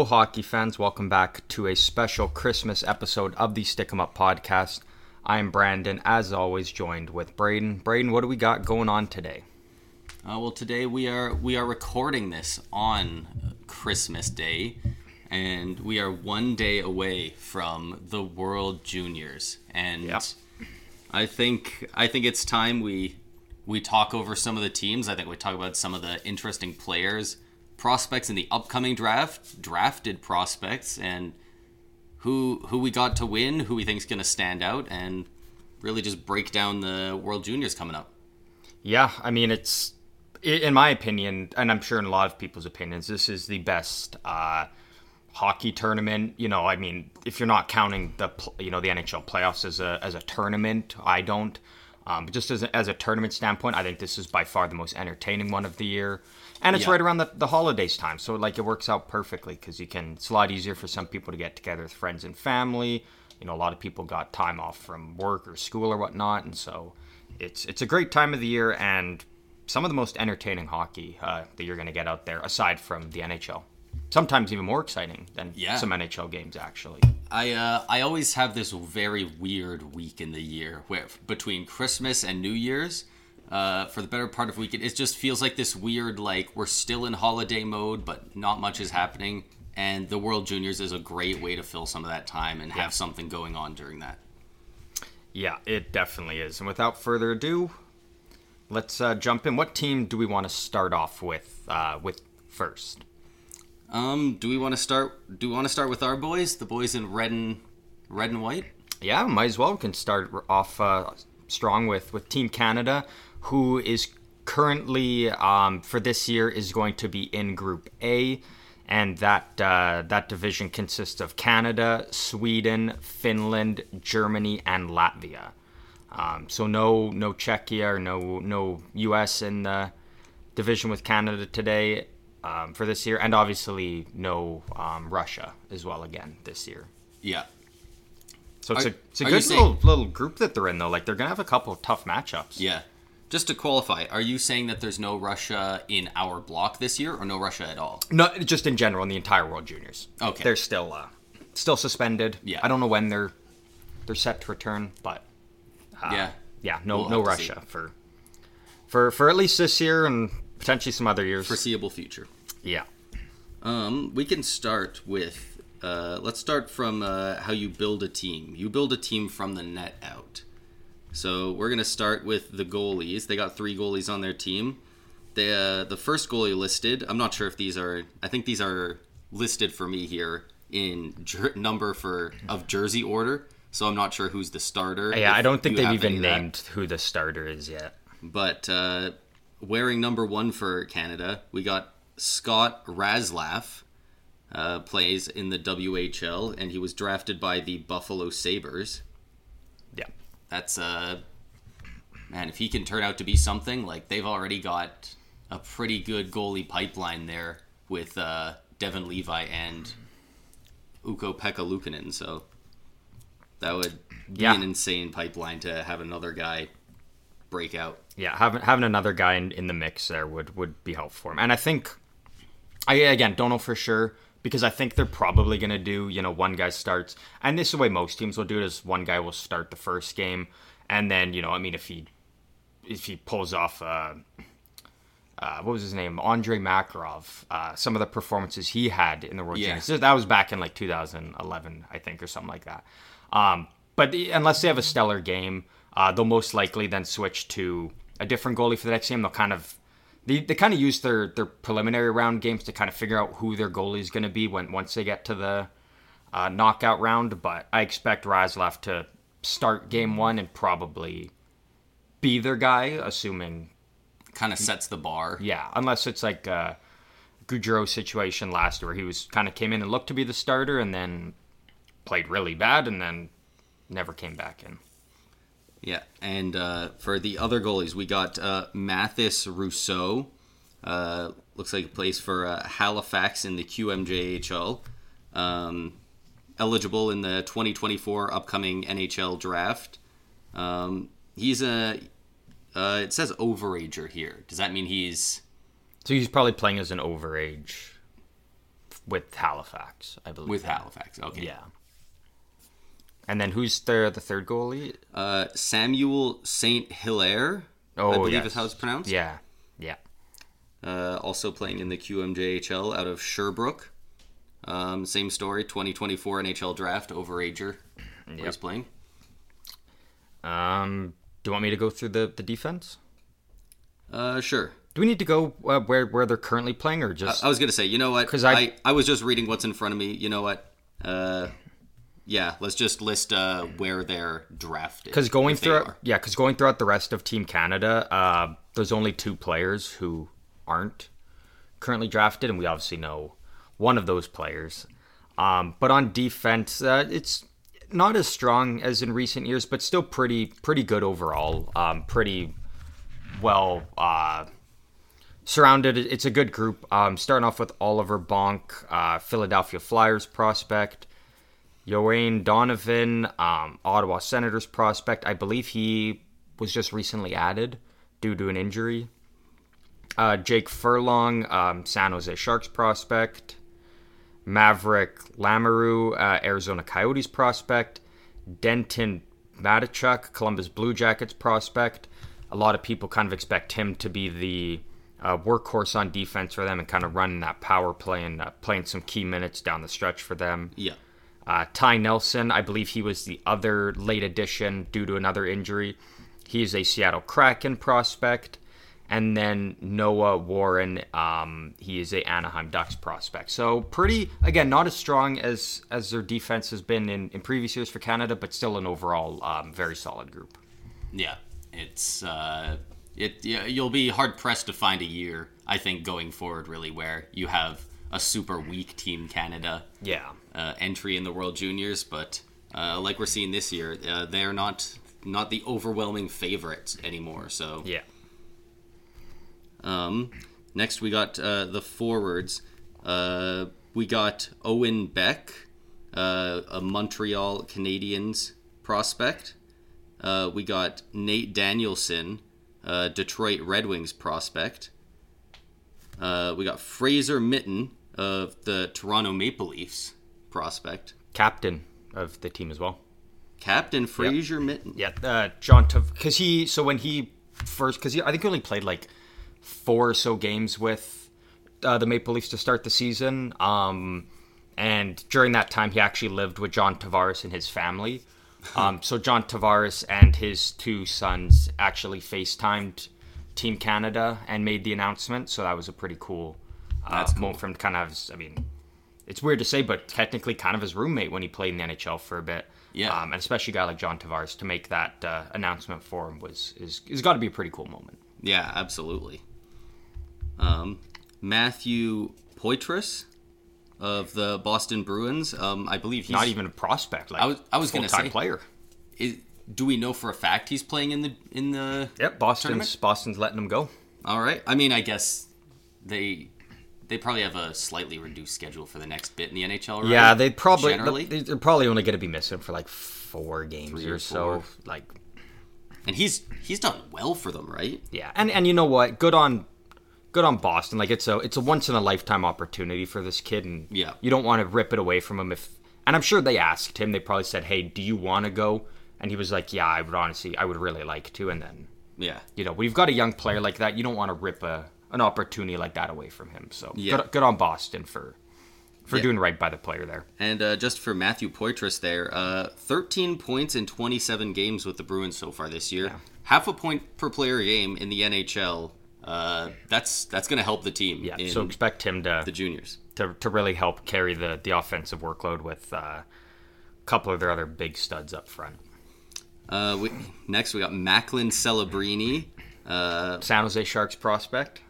Hello, hockey fans. Welcome back to a special Christmas episode of the Stick 'em Up podcast. I'm Brandon, as always, joined with Braden. Braden, what do we got going on today? Uh, well, today we are we are recording this on Christmas Day, and we are one day away from the World Juniors. And Yep. I think I think it's time we we talk over some of the teams. I think we talk about some of the interesting players, prospects in the upcoming draft, drafted prospects, and who who we got to win, who we think's going to stand out, and really just break down the World Juniors coming up. Yeah, I mean, it's in my opinion, and I'm sure in a lot of people's opinions, this is the best uh, hockey tournament. You know, I mean, if you're not counting the you know the NHL playoffs as a as a tournament, I don't. Um, but just as a, as a tournament standpoint, I think this is by far the most entertaining one of the year, and it's Yeah. right around the, the holidays time, so like it works out perfectly because you can. It's a lot easier for some people to get together with friends and family. You know, a lot of people got time off from work or school or whatnot, and so it's it's a great time of the year and some of the most entertaining hockey uh, that you're going to get out there, aside from the NHL. Sometimes even more exciting than Yeah. some NHL games, actually. I uh, I always have this very weird week in the year where between Christmas and New Year's, uh, for the better part of a week, it, just feels like this weird like we're still in holiday mode, but not much is happening. And the World Juniors is a great way to fill some of that time and have something going on during that. Yeah, it definitely is. And without further ado, let's uh, jump in. What team do we want to start off with? Uh, with first. Um, do we want to start? Do we want to start with our boys, the boys in red and red and white? Yeah, might as well. We can start off uh, strong with with Team Canada, who is currently um, for this year is going to be in Group A, and that uh, that division consists of Canada, Sweden, Finland, Germany, and Latvia. Um, so no no Czechia or no no U.S. in the division with Canada today um, for this year, and obviously no um, Russia as well again this year. Yeah. So it's Are- a it's a good saying- little little group that they're in though. Like they're gonna have a couple of tough matchups. Yeah. Just to qualify, are you saying that there's no Russia in our block this year, or no Russia at all? No, just in general in the entire World Juniors. Okay. They're still uh, still suspended. Yeah. I don't know when they're they're set to return, but yeah. yeah, no We'll no have to see. Russia for for for at least this year and potentially some other years. Foreseeable future. yeah. Um, we can start with. Uh, let's start from uh, how you build a team. You build a team from the net out. So we're gonna start with the goalies. They got three goalies on their team. They, uh, the first goalie listed. I'm not sure if these are. I think these are listed for me here in jer- number for of jersey order. So I'm not sure who's the starter. Yeah, I don't think they've even named who the starter is yet. But uh, wearing number one for Canada, we got Scott Ratzlaff. Uh, plays in the WHL, and he was drafted by the Buffalo Sabres. Yeah. That's uh, man, if he can turn out to be something, like they've already got a pretty good goalie pipeline there with uh, Devon Levi and Uko Pekka Lukanen. So that would be Yeah. an insane pipeline to have another guy break out. yeah, having having another guy in, in the mix there would would be helpful for him. And I think I again don't know for sure because I think they're probably gonna do you know one guy starts, and this is the way most teams will do it is one guy will start the first game, and then you know I mean if he if he pulls off. Uh, uh, what was his name? Andre Makarov. Uh, some of the performances he had in the World Yeah. So That was back in like 2011, I think, or something like that. Um, but the, unless they have a stellar game, uh, they'll most likely then switch to a different goalie for the next game. They'll kind of they, they kind of use their their preliminary round games to kind of figure out who their goalie is going to be when once they get to the uh, knockout round. But I expect Ratzlaff to start game one and probably be their guy, assuming Kind of sets the bar. yeah, unless it's like a Gaudreau situation last year where he was kind of came in and looked to be the starter and then played really bad and then never came back in. Yeah, and uh, for the other goalies, we got uh, Mathis Rousseau. Uh, looks like he plays for uh, Halifax in the QMJHL. Um, eligible in the 2024 upcoming NHL draft. Um, he's a. Uh, it says overager here. Does that mean he's? So he's probably playing as an overage with Halifax, I believe. with Halifax. Okay. yeah. And then who's the the third goalie? Uh, Samuel Saint Hilaire. Oh, I believe yes. is how it's pronounced. Yeah, yeah. Uh, also playing in the QMJHL out of Sherbrooke. Um, same story. 2024 NHL draft overager. Yep. he's playing. Um, do you want me to go through the the defense? Uh, sure. Do we need to go uh, where where they're currently playing, or just I was gonna say, you know what? 'Cause I, I- I was just reading what's in front of me. You know what? Uh, yeah, let's just list uh where they're drafted. because going through yeah, because going throughout the rest of Team Canada, uh, there's only two players who aren't currently drafted, and we obviously know one of those players. Um, but on defense, uh, it's not as strong as in recent years, but still pretty pretty good overall. Um, pretty well uh, surrounded. It's a good group. Um, starting off with Oliver Bonk, uh, Philadelphia Flyers prospect. Jorian Donovan, um, Ottawa Senators prospect. I believe he was just recently added due to an injury. Uh, Jake Furlong, um, San Jose Sharks prospect. Maveric Lamoureux, uh, Arizona Coyotes prospect. Denton Mateychuk, Columbus Blue Jackets prospect. A lot of people kind of expect him to be the uh, workhorse on defense for them and kind of running that power play and uh, playing some key minutes down the stretch for them. Yeah. Uh, Ty Nelson, I believe he was the other late addition due to another injury. He's a Seattle Kraken prospect. And then Noah Warren, um, he is a Anaheim Ducks prospect. So pretty, again, not as strong as as their defense has been in, in previous years for Canada, but still an overall um, very solid group. Yeah, it's uh, it. Yeah, you'll be hard pressed to find a year. I think going forward, really, where you have a super weak team Canada Yeah, uh, entry in the World Juniors, but uh, like we're seeing this year, uh, they're not not the overwhelming favorites anymore. So yeah. Um, next, we got uh, the forwards. Uh, we got Owen Beck, uh, a Montreal Canadiens prospect. Uh, we got Nate Danielson, uh, Detroit Red Wings prospect. Uh, we got Fraser Minten of the Toronto Maple Leafs prospect. Captain of the team as well. Captain Fraser Minten. Yeah, uh, John because he so when he first because I think he only played like four or so games with uh, the Maple Leafs to start the season. Um, and during that time, he actually lived with John Tavares and his family. Um, so John Tavares and his two sons actually FaceTimed Team Canada and made the announcement. So that was a pretty cool, uh, That's cool. moment from kind of. I mean, it's weird to say, but technically kind of his roommate when he played in the NHL for a bit. Yeah. Um, and especially a guy like John Tavares to make that uh, announcement for him was is is got to be a pretty cool moment. Yeah, absolutely. Um, Matthew Poitras of the Boston Bruins. Um, I believe he's Not even a prospect. Like I was- I was gonna say- player. Is, do we know for a fact he's playing in the in the? Yep, Boston's Tournament? Boston's letting him go. All right. I mean, I guess they they probably have a slightly reduced schedule for the next bit in the NHL. Right? Yeah, they probably generally, they're probably only going to be missing for like four games Three or, or so. Like and he's he's done well for them, right? yeah, and and you know what? Good on good on Boston. Like it's a it's a once in a lifetime opportunity for this kid, and Yeah. you don't want to rip it away from him. If and I'm sure they asked him. They probably said, "Hey, do you want to go?" And he was like, "Yeah, I would honestly, I would really like to." And then Yeah. you know, when you've got a young player like that, you don't want to rip a an opportunity like that away from him. So Yeah. good, good on Boston for for Yeah. doing right by the player there. And uh, just for Matthew Poitras there, uh, 13 points in 27 games with the Bruins so far this year. Half a point per player game in the NHL. Uh, that's that's going to help the team Yeah, so expect him to, the juniors. to to really help carry the the offensive workload with uh, a couple of their other big studs up front. Uh, we, next, we got Macklin Celebrini. Uh, San Jose Sharks prospect.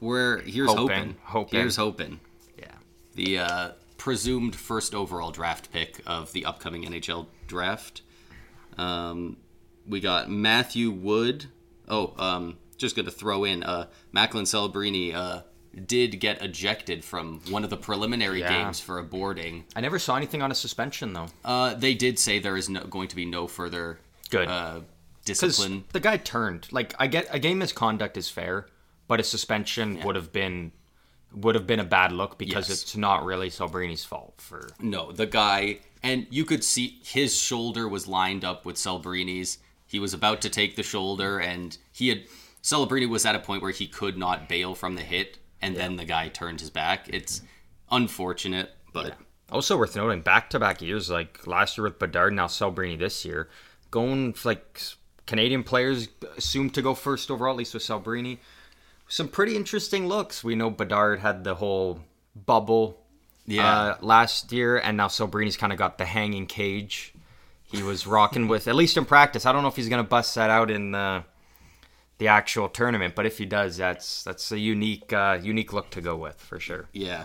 We're here's Hoping, hoping. Here's hoping. Yeah, The uh, presumed first overall draft pick of the upcoming NHL draft. Um, we got Matthew Wood. Oh, um, just going to throw in uh, Macklin Celebrini uh, did get ejected from one of the preliminary Yeah. games for a boarding. I never saw anything on a suspension though. Uh, they did say there is no, going to be no further Good. uh, discipline. the guy turned. Like I get a game misconduct is fair, but a suspension would have been would have been a bad look because Yes. it's not really Celebrini's fault for No, the guy, and you could see his shoulder was lined up with Celebrini's. He was about to take the shoulder, and he had Celebrini was at a point where he could not bail from the hit, and then the guy turned his back. It's unfortunate, but Also worth noting, back-to-back years, like last year with Bedard, now Celebrini this year, going like Canadian players assumed to go first overall, at least with Celebrini. Some pretty interesting looks. We know Bedard had the whole bubble Yeah. uh, last year, and now Celebrini's kind of got the hanging cage. He was rocking with, at least in practice. I don't know if he's going to bust that out in the the actual tournament, but if he does, that's that's a unique uh, unique look to go with for sure. yeah.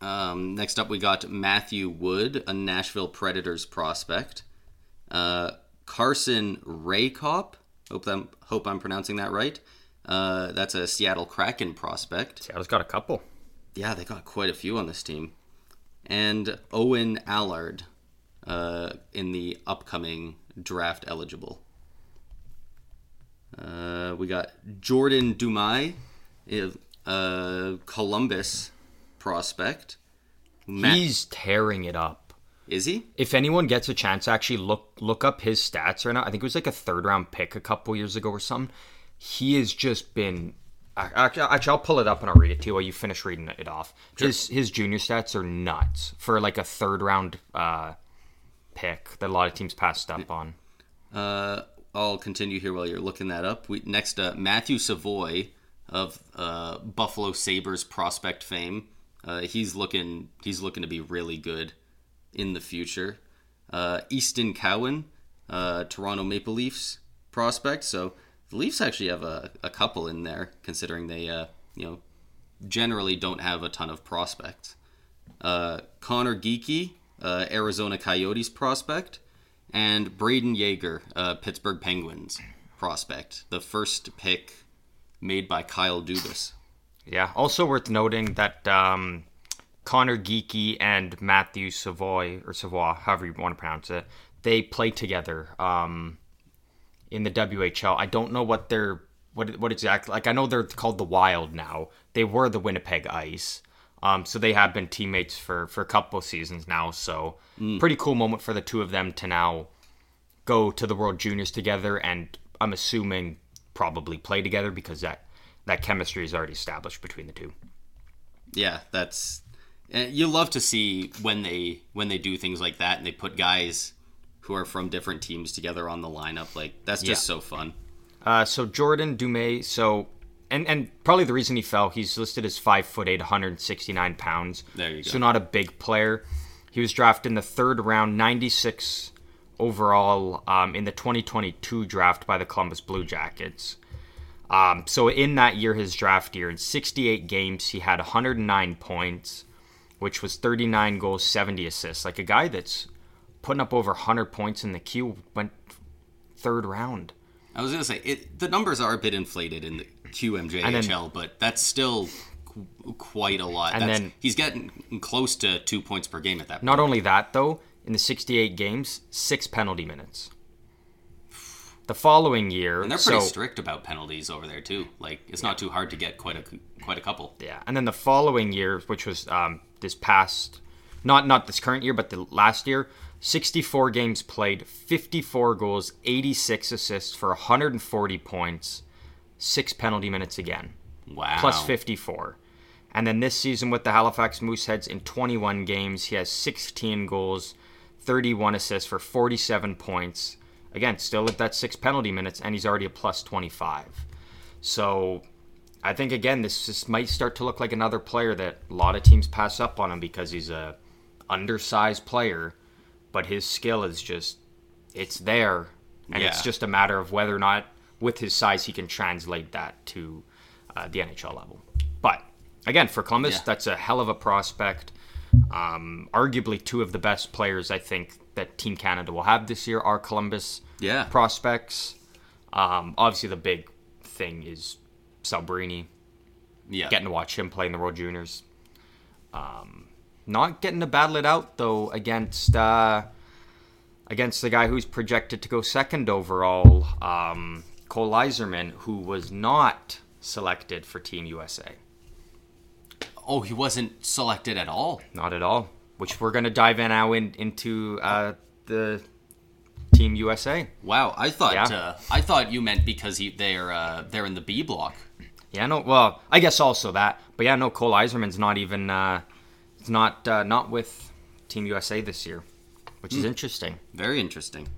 Um, next up, we got Matthew Wood, a Nashville Predators prospect. Uh, Carson Rehkopf. Hope I'm hope I'm pronouncing that right. Uh, that's a Seattle Kraken prospect. Seattle's got a couple. Yeah, they got quite a few on this team. And Owen Allard uh, in the upcoming draft eligible. Uh, we got Jordan Dumais, uh, Columbus prospect. Matt, He's tearing it up. is he? if anyone gets a chance to actually look look up his stats right now, I think it was like a third round pick a couple years ago or something. He has just been. Actually, I'll pull it up and I'll read it to you while you finish reading it off. His his junior stats are nuts for like a third round uh, pick that a lot of teams passed up on. Uh, I'll continue here while you're looking that up. We, next, uh, Matthew Savoie of uh, Buffalo Sabres prospect fame. Uh, he's looking he's looking to be really good in the future. Uh, Easton Cowan, uh, Toronto Maple Leafs prospect. So the Leafs actually have a, a couple in there, considering they uh, you know generally don't have a ton of prospects. Uh, Conor Geekie, uh, Arizona Coyotes prospect, and Brayden Yager, uh, Pittsburgh Penguins prospect, the first pick made by Kyle Dubas. Yeah. Also worth noting that um, Conor Geekie and Matthew Savoie or Savoie, however you want to pronounce it, they play together um, in the WHL. I don't know what they're what what exactly like. I know they're called the Wild now. They were the Winnipeg Ice. Um, so they have been teammates for for a couple of seasons now. So pretty cool moment for the two of them to now go to the World Juniors together, and I'm assuming probably play together because that that chemistry is already established between the two. Yeah, that's you love to see when they when they do things like that and they put guys who are from different teams together on the lineup. Like that's just Yeah. so fun. Uh, so Jordan Dumais, so and and probably the reason he fell, he's listed as five foot eight, 169 pounds. There you go. So not a big player. He was drafted in the third round, 96 overall um, in the 2022 draft by the Columbus Blue Jackets. Um, so in that year, his draft year, in 68 games, he had 109 points, which was 39 goals, 70 assists. Like a guy that's putting up over 100 points in the queue went third round. I was gonna say it. The numbers are a bit inflated in the QMJHL, but that's still qu- quite a lot. And That's- then- he's getting close to two points per game at that. point. Not only that, though, in the 68 games, six penalty minutes. The following year, And they're pretty so, strict about penalties over there too. Like it's not too hard to get quite a quite a couple. yeah, and then the following year, which was um, this past, not not this current year, but the last year, 64 games played, 54 goals, 86 assists for 140 points, six penalty minutes again. Wow. plus 54. And then this season with the Halifax Mooseheads in 21 games, he has 16 goals, 31 assists for 47 points. Again, still at that six penalty minutes, and he's already a plus 25. So I think, again, this, this might start to look like another player that a lot of teams pass up on him because he's a undersized player, but his skill is just, it's there. And it's just a matter of whether or not, with his size, he can translate that to uh, the NHL level. But again, for Columbus, Yeah. that's a hell of a prospect. Um, arguably, two of the best players I think that Team Canada will have this year are Columbus Yeah. prospects. Um, obviously, the big thing is Celebrini Yeah. getting to watch him play in the World Juniors. Um, not getting to battle it out though against uh, against the guy who's projected to go second overall, um, Cole Eiserman, who was not selected for Team USA. Oh, he wasn't selected at all. Not at all. Which we're gonna dive in now in, into uh, the Team USA. Wow, I thought Yeah. uh, I thought you meant because he they're uh, they're in the B block. Yeah, no. Well, I guess also that, but yeah, no. Cole Eiserman's not even. Uh, it's not uh, not with Team USA this year, which is interesting. Very interesting.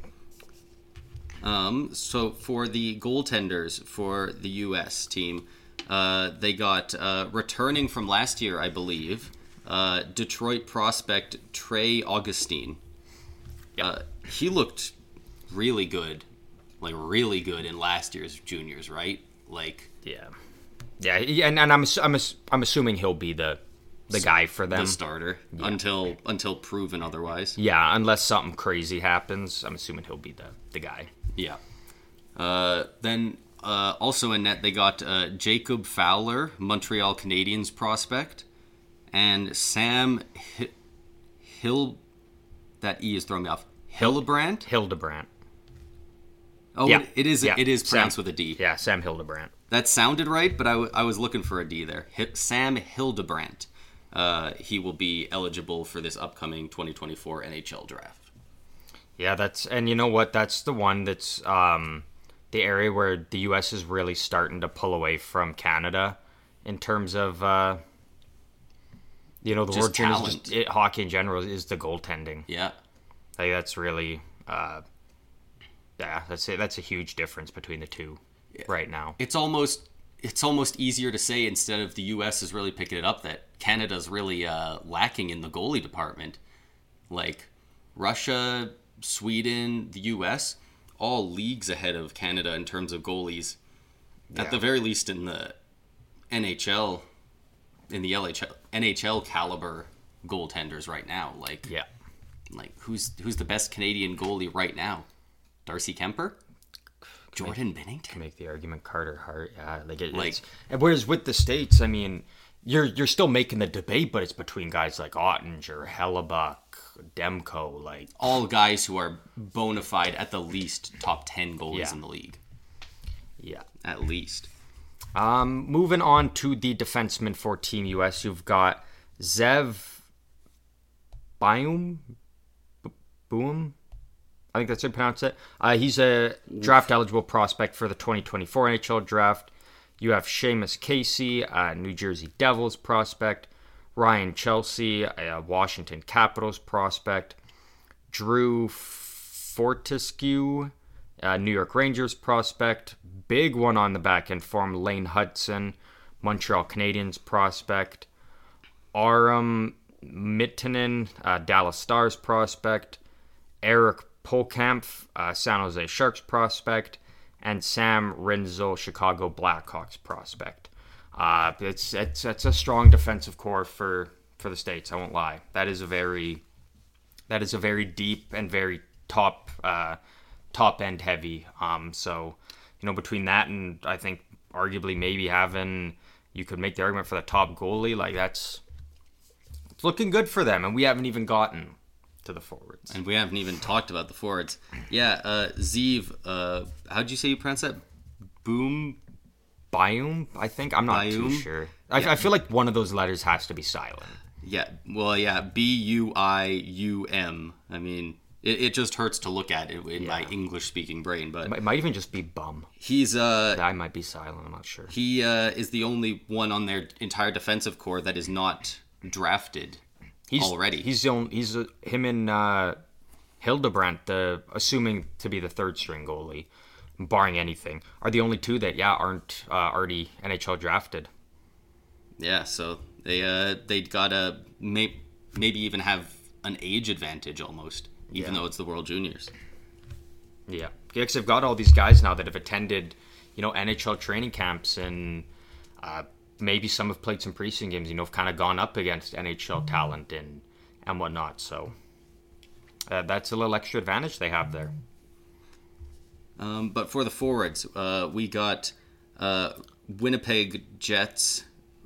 Um, so for the goaltenders for the U.S. team, uh, they got uh, returning from last year, I believe, uh, Detroit prospect Trey Augustine. Uh, he looked really good, like really good in last year's juniors, right? Like Yeah, yeah, he- and, and I'm I'm I'm assuming he'll be the the guy for them. the starter until until proven otherwise. Yeah, unless something crazy happens, I'm assuming he'll be the the guy. Yeah. Uh, then uh, also in net, they got uh, Jacob Fowler, Montreal Canadiens prospect, and Sam Hi- Hill. That E is throwing me off. Hillebrand. Hildebrandt. Oh, Yeah. it- is. Yeah. It is pronounced Sam. with a D. Yeah, Sam Hildebrandt. That sounded right, but I, w- I was looking for a D there. Hi- Sam Hildebrandt. Uh, he will be eligible for this upcoming 2024 NHL draft. Yeah, that's and you know what? That's the one that's um, the area where the U.S. is really starting to pull away from Canada in terms of uh, you know the Just World just it, hockey in general is the goaltending. Yeah. Like that's really uh, yeah, that's it. That's a huge difference between the two right now. it's almost it's almost easier to say instead of the U.S. is really picking it up that Canada's really uh, lacking in the goalie department. Like Russia, Sweden, the U.S. all leagues ahead of Canada in terms of goalies. At the very least, in the NHL, in the LHL, NHL caliber goaltenders right now. Like Yeah. like who's who's the best Canadian goalie right now? Darcy Kuemper, Jordan Binnington. make the argument Carter Hart. Yeah, like it, Like- and whereas with the states, I mean, you're you're still making the debate, but it's between guys like Oettinger, Hellebuyck, Demko. Like, all guys who are bona fide at the least top 10 goalies Yeah. in the league yeah. at least Um, moving on to the defenseman for Team US, you've got Zeev Buium, B- Boom. I think that's how you pronounce it. Uh, he's a draft eligible prospect for the 2024 NHL draft. You have Seamus Casey, a New Jersey Devils prospect. Ryan Chesley, a Washington Capitals prospect. Drew Fortescue, uh, New York Rangers prospect. Big one on the back end form, Lane Hutson, Montreal Canadiens prospect. Aram Minnetian, uh, Dallas Stars prospect. Eric Pohlkamp, uh, San Jose Sharks prospect. And Sam Rinzel, Chicago Blackhawks prospect. Uh, it's, it's it's a strong defensive core for, for the states. I won't lie. That is a very that is a very deep and very top uh, top end heavy. Um, so you know between that and I think arguably maybe having you could make the argument for the top goalie like that's it's looking good for them, and we haven't even gotten to the forwards. and we haven't even talked about the forwards yeah uh zeev uh how'd you say you pronounce that boom Biome, I think I'm not too sure. I, I feel like one of those letters has to be silent. yeah well yeah b-u-i-u-m i mean it, it just hurts to look at it in my english speaking brain but It might even just be bum. he's uh That might be silent. I'm not sure. he uh is the only one on their entire defensive core that is not drafted He's already. He's the only, he's uh, him and uh, Hildebrandt, the assuming to be the third string goalie, barring anything, are the only two that yeah aren't uh, already NHL drafted. Yeah, so they uh they gotta may, maybe even have an age advantage almost, even Yeah. though it's the World Juniors. Yeah, because they've got all these guys now that have attended, you know, NHL training camps and uh, maybe some have played some preseason games. You know, have kind of gone up against NHL talent and and whatnot. So uh, that's a little extra advantage they have there. Um, but for the forwards, uh, we got uh, Winnipeg Jets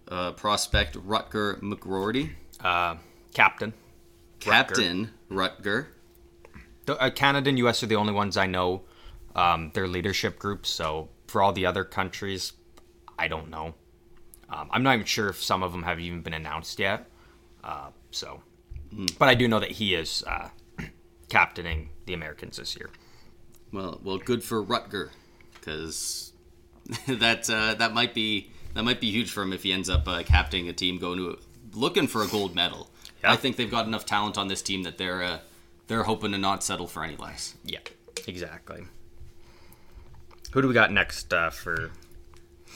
uh, prospect Rutger McGroarty, Uh, captain. Captain Rutger. The, uh, Canada and U.S. are the only ones I know. Um, their leadership groups. So for all the other countries, I don't know. Um, I'm not even sure if some of them have even been announced yet. Uh, so, but I do know that he is uh, captaining the Americans this year. Well, well, good for Rutger, because that uh, that might be that might be huge for him if he ends up uh, captaining a team going to looking for a gold medal. Yeah. I think they've got enough talent on this team that they're uh, they're hoping to not settle for any less. Yeah, exactly. Who do we got next uh, for?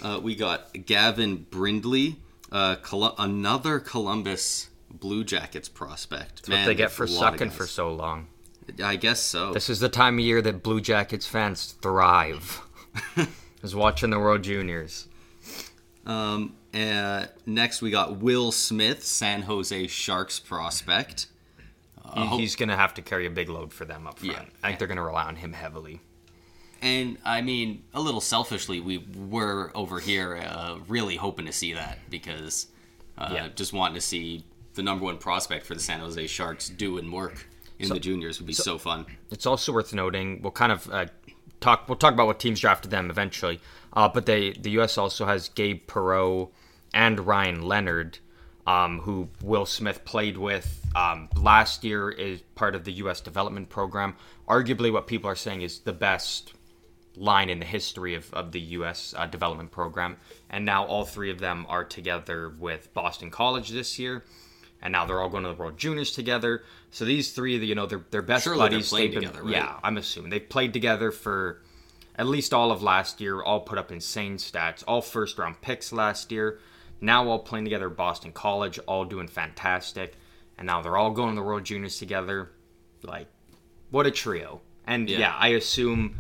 Uh, we got Gavin Brindley, uh, Col- another Columbus Blue Jackets prospect. What they get for there's a lot of sucking for so long. I guess so. This is the time of year that Blue Jackets fans thrive. is watching the World Juniors. Um, uh, next, we got Will Smith, San Jose Sharks prospect. He- he's going to have to carry a big load for them up front. Yeah. I think they're going to rely on him heavily. And I mean, a little selfishly, we were over here uh, really hoping to see that because uh, Yeah. just wanting to see the number one prospect for the San Jose Sharks doing work in the juniors would be so, fun. It's also worth noting. We'll kind of uh, talk. We'll talk about what teams drafted them eventually. Uh, but they, the U.S. also has Gabe Perreault and Ryan Leonard, um, who Will Smith played with um, last year. Is part of the U.S. development program. Arguably, what people are saying is the best line in the history of, of the U.S. Uh, development program. And now all three of them are together with Boston College this year. And now they're all going to the World Juniors together. So these three, you know, they're, they're best Surely they're buddies. playing They've been- together, right? Yeah, I'm assuming they've played together for at least all of last year. All put up insane stats. All first round picks last year. Now all playing together at Boston College. All doing fantastic. And now they're all going to the World Juniors together. Like, what a trio. And Yeah. yeah, I assume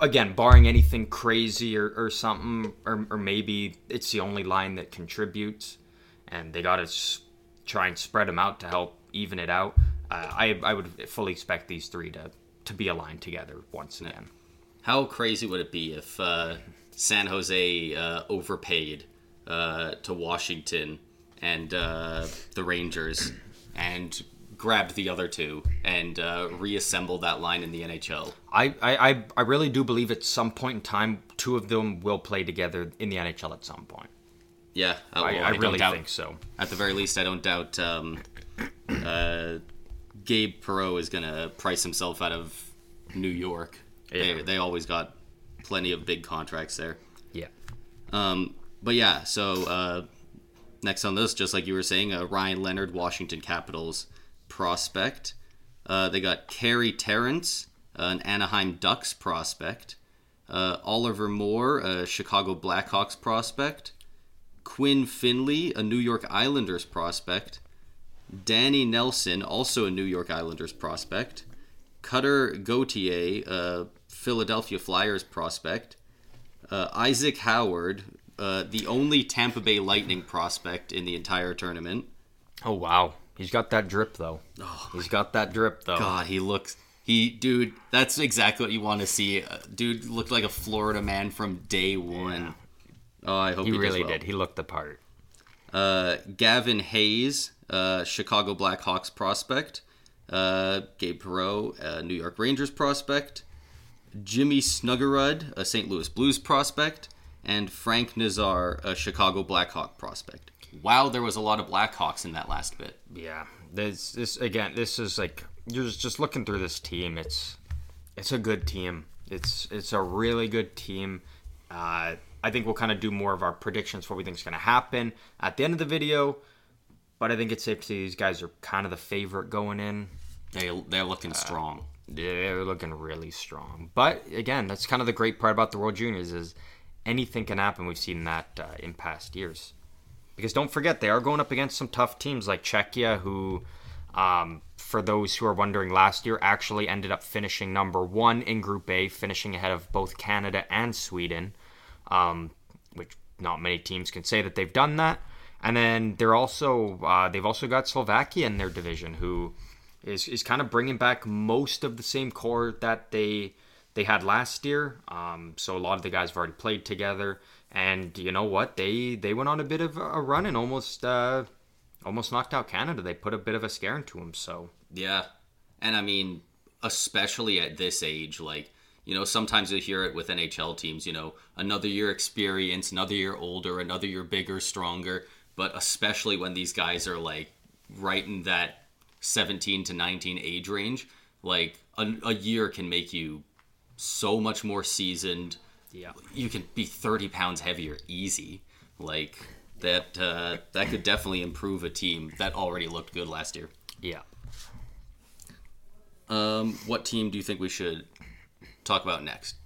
again, barring anything crazy or, or something, or, or maybe it's the only line that contributes, and they got to s- try and spread them out to help even it out. Uh, I I would fully expect these three to to be aligned together once again. How crazy would it be if uh, San Jose uh, overpaid uh, to Washington and uh, the Rangers and grabbed the other two and uh, reassembled that line in the NHL? I, I, I- I really do believe at some point in time, two of them will play together in the NHL at some point. Yeah, uh, I, well, I don't really doubt- think so. At the very least, I don't doubt um, uh, Gabe Perreault is going to price himself out of New York. Yeah. They, they always got plenty of big contracts there. Yeah. Um, but yeah, so uh, next on this, just like you were saying, uh, Ryan Leonard, Washington Capitals prospect. Uh, they got Carey Terrance, uh, an Anaheim Ducks prospect. Uh, Oliver Moore, a Chicago Blackhawks prospect. Quinn Finley, a New York Islanders prospect. Danny Nelson, also a New York Islanders prospect. Cutter Gauthier, a Philadelphia Flyers prospect. Uh, Isaac Howard, uh, the only Tampa Bay Lightning prospect in the entire tournament. Oh wow, he's got that drip though. Oh, he's got that drip though. God, he looks. He, dude, that's exactly what you want to see. Uh, dude looked like a Florida man from day one. Oh, I hope he he, really well. did. He looked the part. Uh, Gavin Hayes, uh, Chicago Blackhawks prospect. Uh, Gabe Perreault, a New York Rangers prospect. Jimmy Snuggerud, a St. Louis Blues prospect. And Frank Nazar, a Chicago Blackhawk prospect. Wow, there was a lot of Blackhawks in that last bit. Yeah, this this again. This is like you're just, looking through this team. It's it's a good team. It's it's a really good team. Uh, I think we'll kind of do more of our predictions for what we think is going to happen at the end of the video. But I think it's safe to say these guys are kind of the favorite going in. They, they're looking strong. They're looking really strong. But again, that's kind of the great part about the World Juniors is anything can happen. We've seen that uh, in past years. Because don't forget, they are going up against some tough teams like Czechia, who, um, for those who are wondering, last year actually ended up finishing number one in Group A, finishing ahead of both Canada and Sweden, um, which not many teams can say that they've done that. And then they're also uh, they've also got Slovakia in their division, who is is kind of bringing back most of the same core that they they had last year. Um, so a lot of the guys have already played together, and you know what? They they went on a bit of a run and almost uh, almost knocked out Canada. They put a bit of a scare into them. So Yeah. And I mean, especially at this age, like, You know, sometimes you hear it with NHL teams, you know, another year experience, another year older, another year bigger, stronger. But especially when these guys are like right in that 17 to 19 age range, like a, a year can make you so much more seasoned. Yeah. You can be 30 pounds heavier easy. Like that, uh, that could definitely improve a team that already looked good last year. Yeah. Um, what team do you think we should talk about next?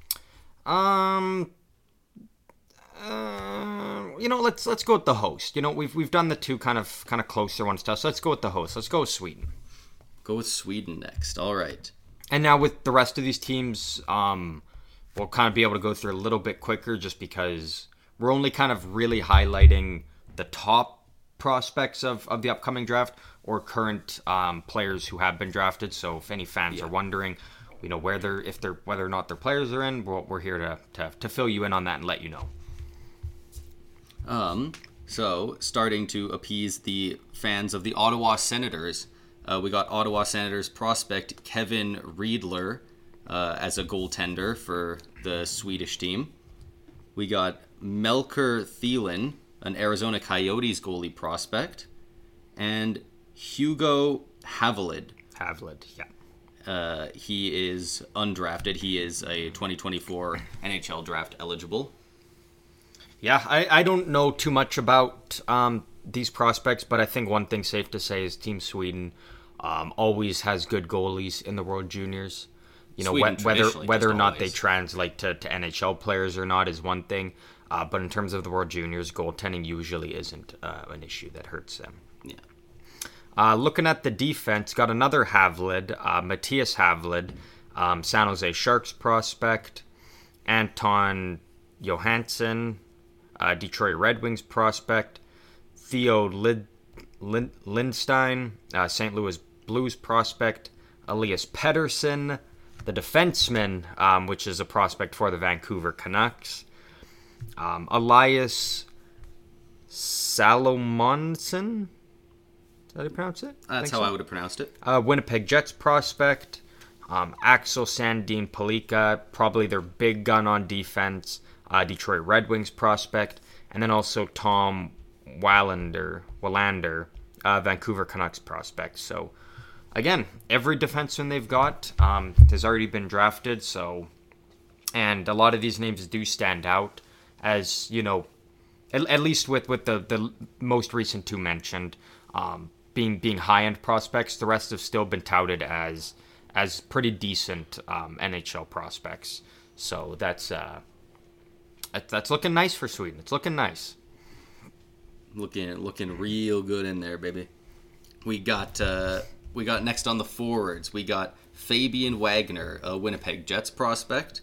Um. Uh, you know, let's let's go with the host. You know, we've we've done the two kind of kind of closer ones to us. So let's go with the host. Let's go with Sweden. Go with Sweden next. All right. And now with the rest of these teams, um, we'll kind of be able to go through a little bit quicker, just because we're only kind of really highlighting the top prospects of, of the upcoming draft or current um, players who have been drafted. So if any fans Yeah. are wondering, you know, where they're if they're whether or not their players are in, we're, we're here to, to to fill you in on that and let you know. Um, so starting to appease the fans of the Ottawa Senators, uh, we got Ottawa Senators prospect Kevin Riedler uh, as a goaltender for the Swedish team. We got Melker Thelin, an Arizona Coyotes goalie prospect, and Hugo Havelid. Havlid, yeah. Uh, he is undrafted. He is a 2024 NHL draft eligible. Yeah, I, I don't know too much about um, these prospects, but I think one thing safe to say is Team Sweden um, always has good goalies in the World Juniors. You know, Sweden whe- whether whether or not they translate to, to NHL players or not is one thing, uh, but in terms of the World Juniors, goaltending usually isn't uh, an issue that hurts them. Yeah. Uh, looking at the defense, got another Havlid, uh, Mattias Havelid, um, San Jose Sharks prospect, Anton Johansson, uh, Detroit Red Wings prospect, Theo Lid- Lin- Lindstein, uh, St. Louis Blues prospect, Elias Pettersson, the defenseman, um, which is a prospect for the Vancouver Canucks, um, Elias Salomonsson. Is that how you pronounce it? That's Think how so? I would have pronounced it. uh, Winnipeg Jets prospect, um, Axel Sandin Pellikka, probably their big gun on defense, uh, Detroit Red Wings prospect, and then also Tom Wallander, Wallander, uh, Vancouver Canucks prospect. So, again, every defenseman they've got um, has already been drafted. So, and a lot of these names do stand out as you know at, at least with with the the most recent two mentioned um, being being high end prospects. The rest have still been touted as as pretty decent um, NHL prospects. So that's uh, that's looking nice for Sweden. It's looking nice. looking looking real good in there, baby. We got uh, we got next on the forwards. We got Fabian Wagner, a Winnipeg Jets prospect.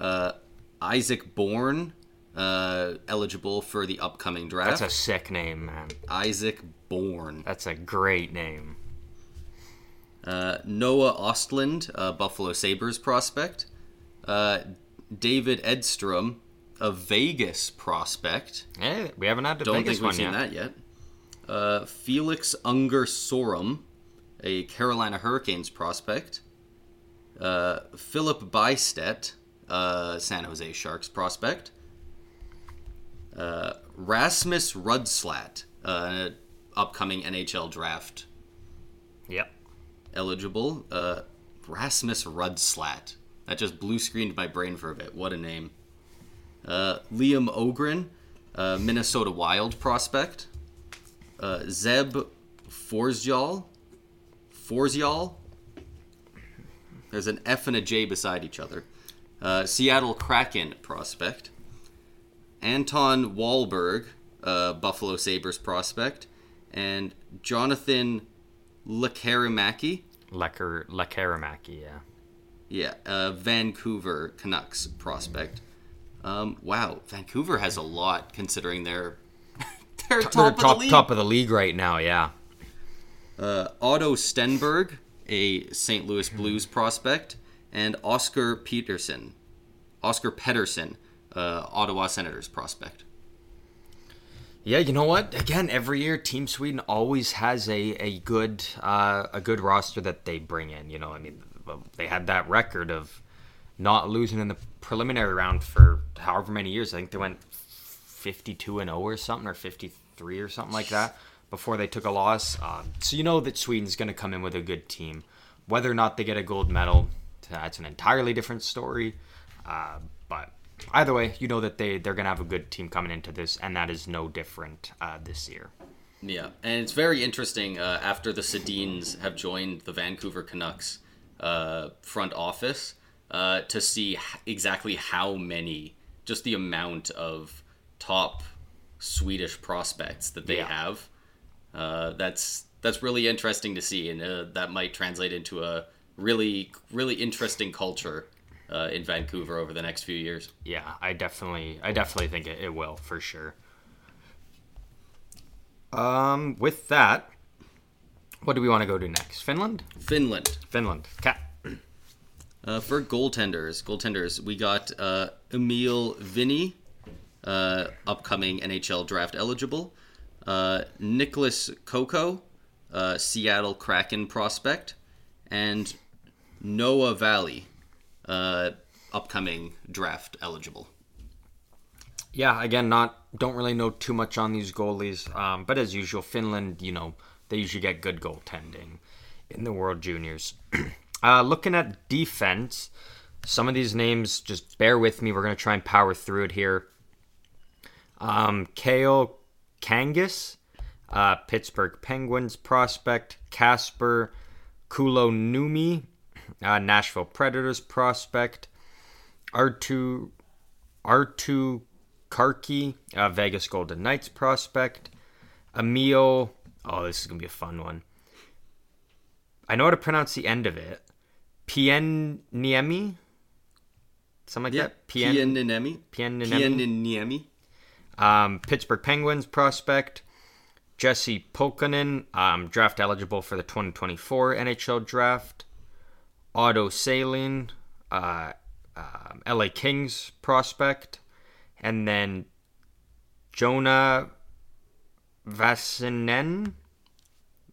Uh, Isaac Bourne, uh, eligible for the upcoming draft. That's a sick name, man. Isaac Bourne. That's a great name. Uh, Noah Ostlund, a Buffalo Sabres prospect. Uh, David Edstrom, a Vegas prospect. Eh, we haven't had the Don't Vegas think we've seen yet. that yet. Uh, Felix Unger Sorum, a Carolina Hurricanes prospect. Uh, Filip Bystedt, uh, San Jose Sharks prospect. Uh, Rasmus Rudslat, uh, upcoming NHL draft Yep. eligible. Uh, Rasmus Rudslat. That just blue screened my brain for a bit. What a name. Uh, Liam Ohgren, uh, Minnesota Wild prospect. Uh, Zeb Forsfjall. Forsfjall. There's an F and a J beside each other. Uh, Seattle Kraken prospect. Anton Wahlberg, uh, Buffalo Sabres prospect. And Jonathan Lekkerimaki. Lecker Lekaramaki, yeah. Yeah, uh, Vancouver Canucks prospect. Um, wow, Vancouver has a lot considering they're they're top, They're of the top of the league right now, yeah. Uh, Otto Stenberg, a St. Louis Blues prospect, and Oscar Peterson, Oscar Pedersen, uh, Ottawa Senators prospect. Yeah, you know what? Again, every year Team Sweden always has a a good uh, a good roster that they bring in. You know, I mean, they had that record of not losing in the preliminary round for however many years. I think they went 52 and 0 or something, or 53 or something like that before they took a loss. Um, so you know that Sweden's going to come in with a good team. Whether or not they get a gold medal, that's an entirely different story. Uh, but either way, you know that they they're going to have a good team coming into this, and that is no different uh, this year. Yeah, and it's very interesting uh, after the Sedins have joined the Vancouver Canucks uh, front office uh, to see h- exactly how many, just the amount of top Swedish prospects that they Yeah. have. Uh, that's that's really interesting to see, and uh, that might translate into a really really interesting culture uh, in Vancouver over the next few years. Yeah, I definitely, I definitely think it, it will for sure. Um, with that, what do we want to go to next? Finland. Finland. Finland. Cat. Uh, for goaltenders, goaltenders, we got uh, Emil Vinni, uh, upcoming NHL draft eligible. Uh, Nicholas Kokko, uh, Seattle Kraken prospect, and Noah Valley, uh, upcoming draft eligible. Yeah, again, not don't really know too much on these goalies, um, but as usual, Finland, you know, they usually get good goaltending in the World Juniors. uh, looking at defense, some of these names, just bear with me. We're gonna try and power through it here. Um, Kalle Kangas, uh, Pittsburgh Penguins prospect. Casper Kulo Numi, uh, Nashville Predators prospect. Arttu Arttu Karki, uh, Vegas Golden Knights prospect. Emil, oh, this is gonna be a fun one. I know how to pronounce the end of it. Pienniemi, something like that. Pien, Pienniemi. Pienniemi. Pienniemi. Um, Pittsburgh Penguins prospect. Jesse Polkanen, um, draft eligible for the 2024 NHL draft. Otto Salin, uh, um, LA Kings prospect. And then Jonah Vasinen,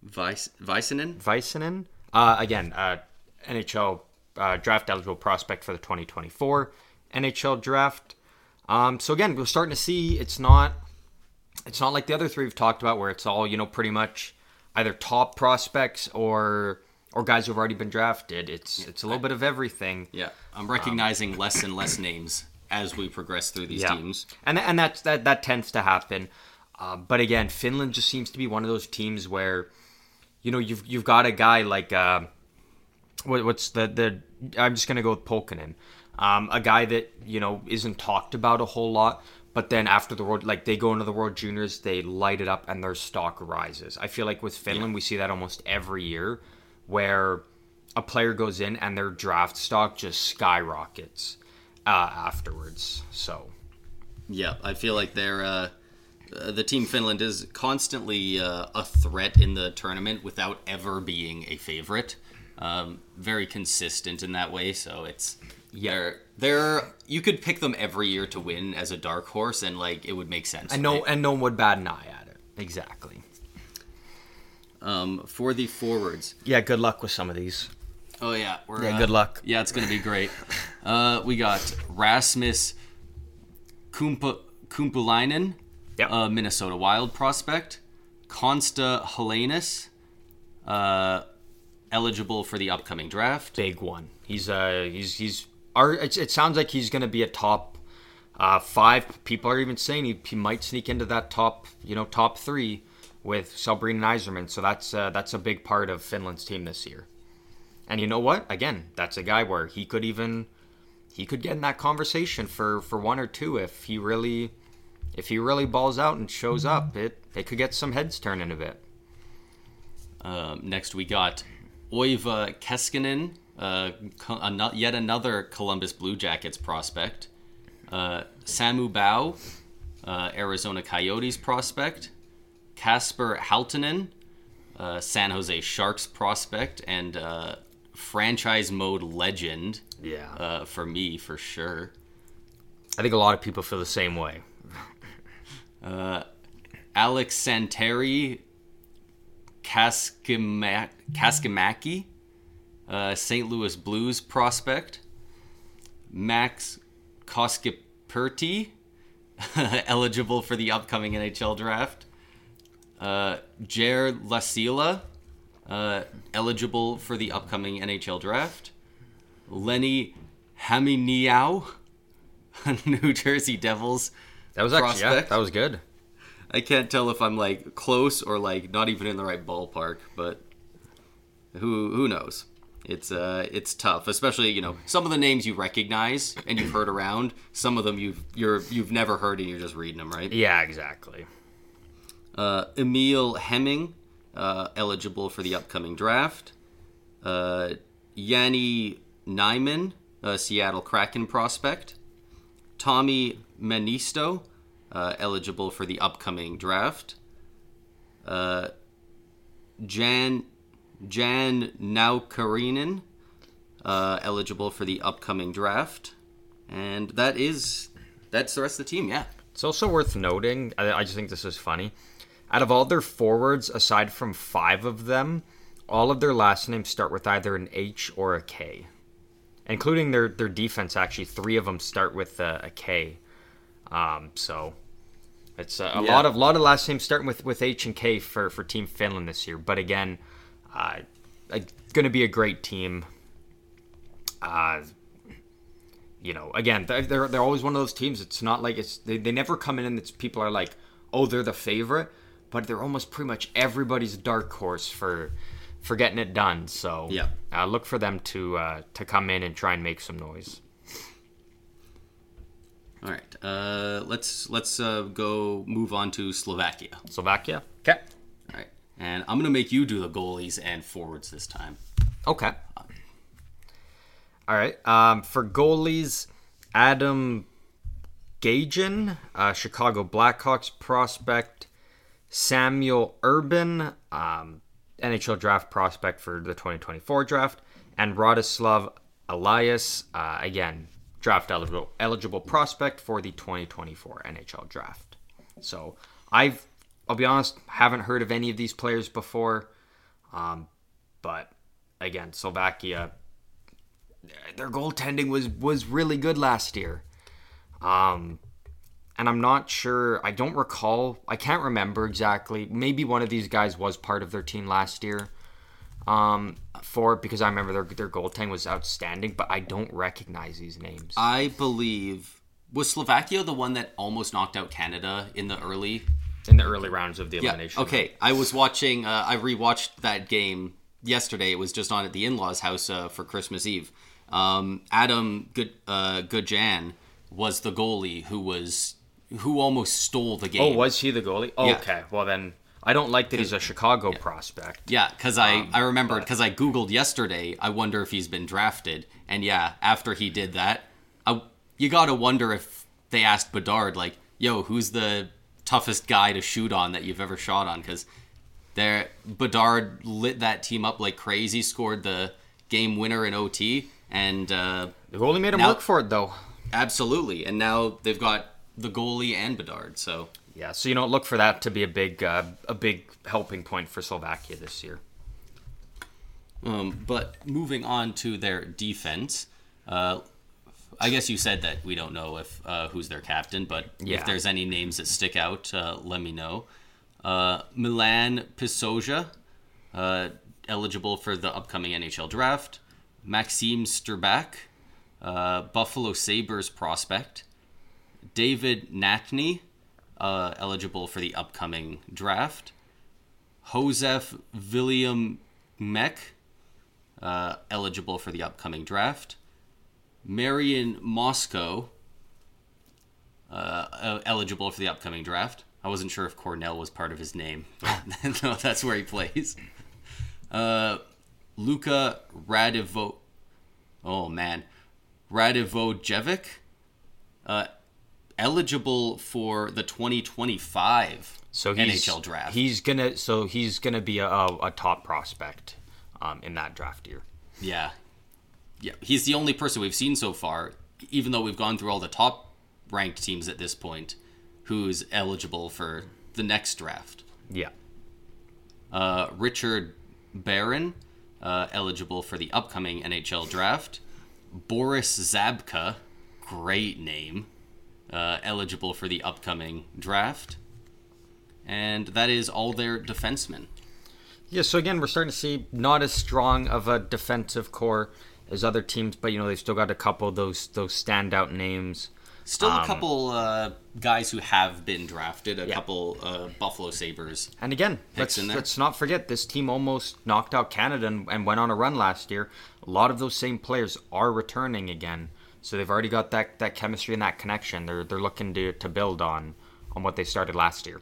Weissenen. Väisänen. Uh, again, uh, NHL uh, draft eligible prospect for the 2024 NHL draft. Um, so again, we're starting to see it's not it's not like the other three we've talked about where it's all you know pretty much either top prospects or or guys who've already been drafted. It's it's a little bit of everything. Yeah, I'm recognizing less and less names as we progress through these Yeah. teams. and and that's that that tends to happen. Uh, but again, Finland just seems to be one of those teams where, you know, you've you've got a guy like uh, what, what's the the I'm just gonna go with Polkanen, um, a guy that you know isn't talked about a whole lot. But then after the world, like they go into the World Juniors, they light it up and their stock rises. I feel like with Finland, we see that almost every year, where a player goes in and their draft stock just skyrockets uh, afterwards. So Yeah, I feel like they're uh, uh, the team Finland is constantly uh, a threat in the tournament without ever being a favorite. Um, very consistent in that way, so it's they're they're you could pick them every year to win as a dark horse, and like it would make sense. And no, right? and no one would bat an eye at it. Exactly. Um, for the forwards, Yeah. Good luck with some of these. oh yeah, Yeah, uh, good luck. Yeah, it's gonna be great. uh, we got Rasmus Kumpa, Kumpulainen, Yep. uh, Minnesota Wild prospect. Konsta Helenius, uh, eligible for the upcoming draft. Big one. He's uh he's he's. Our, it, it sounds like he's going to be a top uh, five. People are even saying he, he might sneak into that top you know top three with Celebrini Eiserman. So that's uh, that's a big part of Finland's team this year. And you know what? Again, that's a guy where he could even he could get in that conversation for for one or two if he really if he really balls out and shows up. It they could get some heads turning a bit. Um, next, we got Oiva Keskinen, uh, yet another Columbus Blue Jackets prospect. Uh, Samu Bao, uh, Arizona Coyotes prospect. Kasper Halttunen, uh, San Jose Sharks prospect, and uh, franchise mode legend Yeah. uh, for me for sure. I think a lot of people feel the same way. Aleksanteri Kaskima- Kaskimaki, uh, St. Louis Blues prospect. Max Koskipirtti, eligible for the upcoming NHL draft. Uh, Jere Lassila, uh, eligible for the upcoming NHL draft. Lenny Haminiau, New Jersey Devils. That was actually yeah, that was good. I can't tell if I'm like close or like not even in the right ballpark, but who who knows? It's uh it's tough, especially you know some of the names you recognize and you've heard around. Some of them you've you're you've never heard and you're just reading them, right? Yeah, exactly. Uh, Emil Hemming, uh, eligible for the upcoming draft. Uh, Jani Nyman, uh, Seattle Kraken prospect. Tommi Männistö, uh, eligible for the upcoming draft. Uh, Jan Jan Naukarinen, uh, eligible for the upcoming draft, and that is that's the rest of the team. Yeah, It's also worth noting. I, I just think this is funny. Out of all their forwards, aside from five of them, all of their last names start with either an H or a K, including their their defense. Actually, three of them start with a, a K. Um, so it's a, a Yeah. lot of lot of last names starting with with H and K for for Team Finland this year. But again, uh, going to be a great team. Uh, you know, again, they're, they're always one of those teams. It's not like it's they, they never come in and it's people are like, oh, they're the favorite, but they're almost pretty much everybody's dark horse for for getting it done. So Yeah. uh, look for them to uh, to come in and try and make some noise. All right, uh, let's let's uh, go move on to Slovakia. Slovakia. Okay. And I'm gonna make you do the goalies and forwards this time. Okay. All right. Um, for goalies, Adam Gajan, uh, Chicago Blackhawks prospect, Samuel Urban, um, NHL draft prospect for the 2024 draft, and Radislav Elias, uh, again, draft eligible, eligible prospect for the 2024 NHL draft. So I've, I'll be honest, haven't heard of any of these players before. Um, but again, Slovakia, their goaltending was was really good last year. Um, and I'm not sure. I don't recall. I can't remember exactly. Maybe one of these guys was part of their team last year. Um, for because I remember their their goaltending was outstanding, but I don't recognize these names. I believe was Slovakia the one that almost knocked out Canada in the early. In the early rounds of the elimination. Yeah. Okay, I was watching. Uh, I rewatched that game yesterday. It was just on at the in-laws' house uh, for Christmas Eve. Um, Adam Good uh, Goodjan was the goalie who was who almost stole the game. Oh, was he the goalie? Oh, Yeah. Okay. Well then, I don't like that he's a Chicago prospect. Yeah, because I I remembered because I googled yesterday. I wonder if he's been drafted, and yeah, after he did that, I, you gotta wonder if they asked Bedard like, "Yo, who's the toughest guy to shoot on that you've ever shot on?" Because there, Bedard lit that team up like crazy, scored the game winner in OT, and uh, The goalie made him Now- work for it though. absolutely, and now they've got the goalie and Bedard. So Yeah, so you know, look for that to be a big, uh, a big helping point for Slovakia this year. Um, but moving on to their defense, uh, I guess you said that we don't know if uh, who's their captain, but Yeah. if there's any names that stick out, uh, let me know. Uh, Milan Pisoja, uh, eligible for the upcoming NHL draft. Maxim Strbak, uh, Buffalo Sabres prospect. David Natney, uh, eligible for the upcoming draft. Josef William Meck, uh, eligible for the upcoming draft. Marion Moscow, uh, eligible for the upcoming draft. I wasn't sure if Cornell was part of his name, but no, that's where he plays. Uh, Luka Radivo. Oh man, Radivojevic, uh, eligible for the 2025 So he's, NHL draft. He's gonna, so he's gonna be a, a, a top prospect um, in that draft year. Yeah. Yeah. He's the only person we've seen so far, even though we've gone through all the top ranked teams at this point, who's eligible for the next draft. Yeah. Uh, Richard Barron, uh, eligible for the upcoming NHL draft. Boris Zabka, great name, uh, eligible for the upcoming draft. And that is all their defensemen. Yeah, so again, we're starting to see not as strong of a defensive core as other teams, but you know they've still got a couple of those those standout names. Still Um, a couple uh, guys who have been drafted, a Yeah. couple uh, Buffalo Sabres. And again, let's, let's not forget this team almost knocked out Canada and, and went on a run last year. A lot of those same players are returning again, so they've already got that, that chemistry and that connection. They're they're looking to, to build on on what they started last year.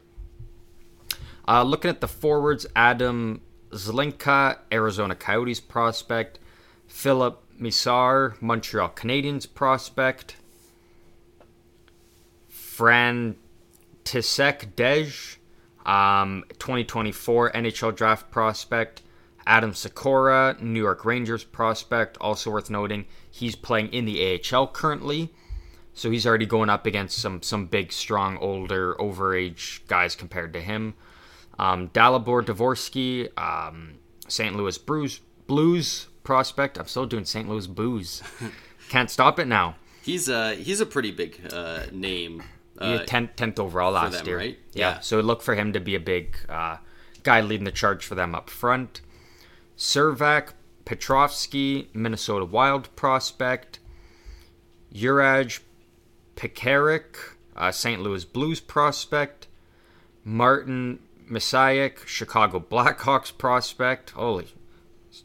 Uh, looking at the forwards, Adam Zlinka, Arizona Coyotes prospect, Filip Mesar, Montreal Canadiens prospect, Fran Tisek Dej, um, 2024 NHL draft prospect. Adam Sikora, New York Rangers prospect. Also worth noting, he's playing in the AHL currently. So he's already going up against some some big, strong, older, overage guys compared to him. Um, Dalibor Dvorsky, um, St. Louis Blues, Blues prospect. I'm still doing St. Louis Booze. Can't stop it now. He's uh he's a pretty big uh, name. He Uh, had 10th, 10th overall last them, year. right? Yeah. Yeah. So look for him to be a big uh, guy leading the charge for them up front. Servac Petrovsky, Minnesota Wild prospect. Juraj Pekarcik, uh, St. Louis Blues prospect. Martin Misiak, Chicago Blackhawks prospect. Holy.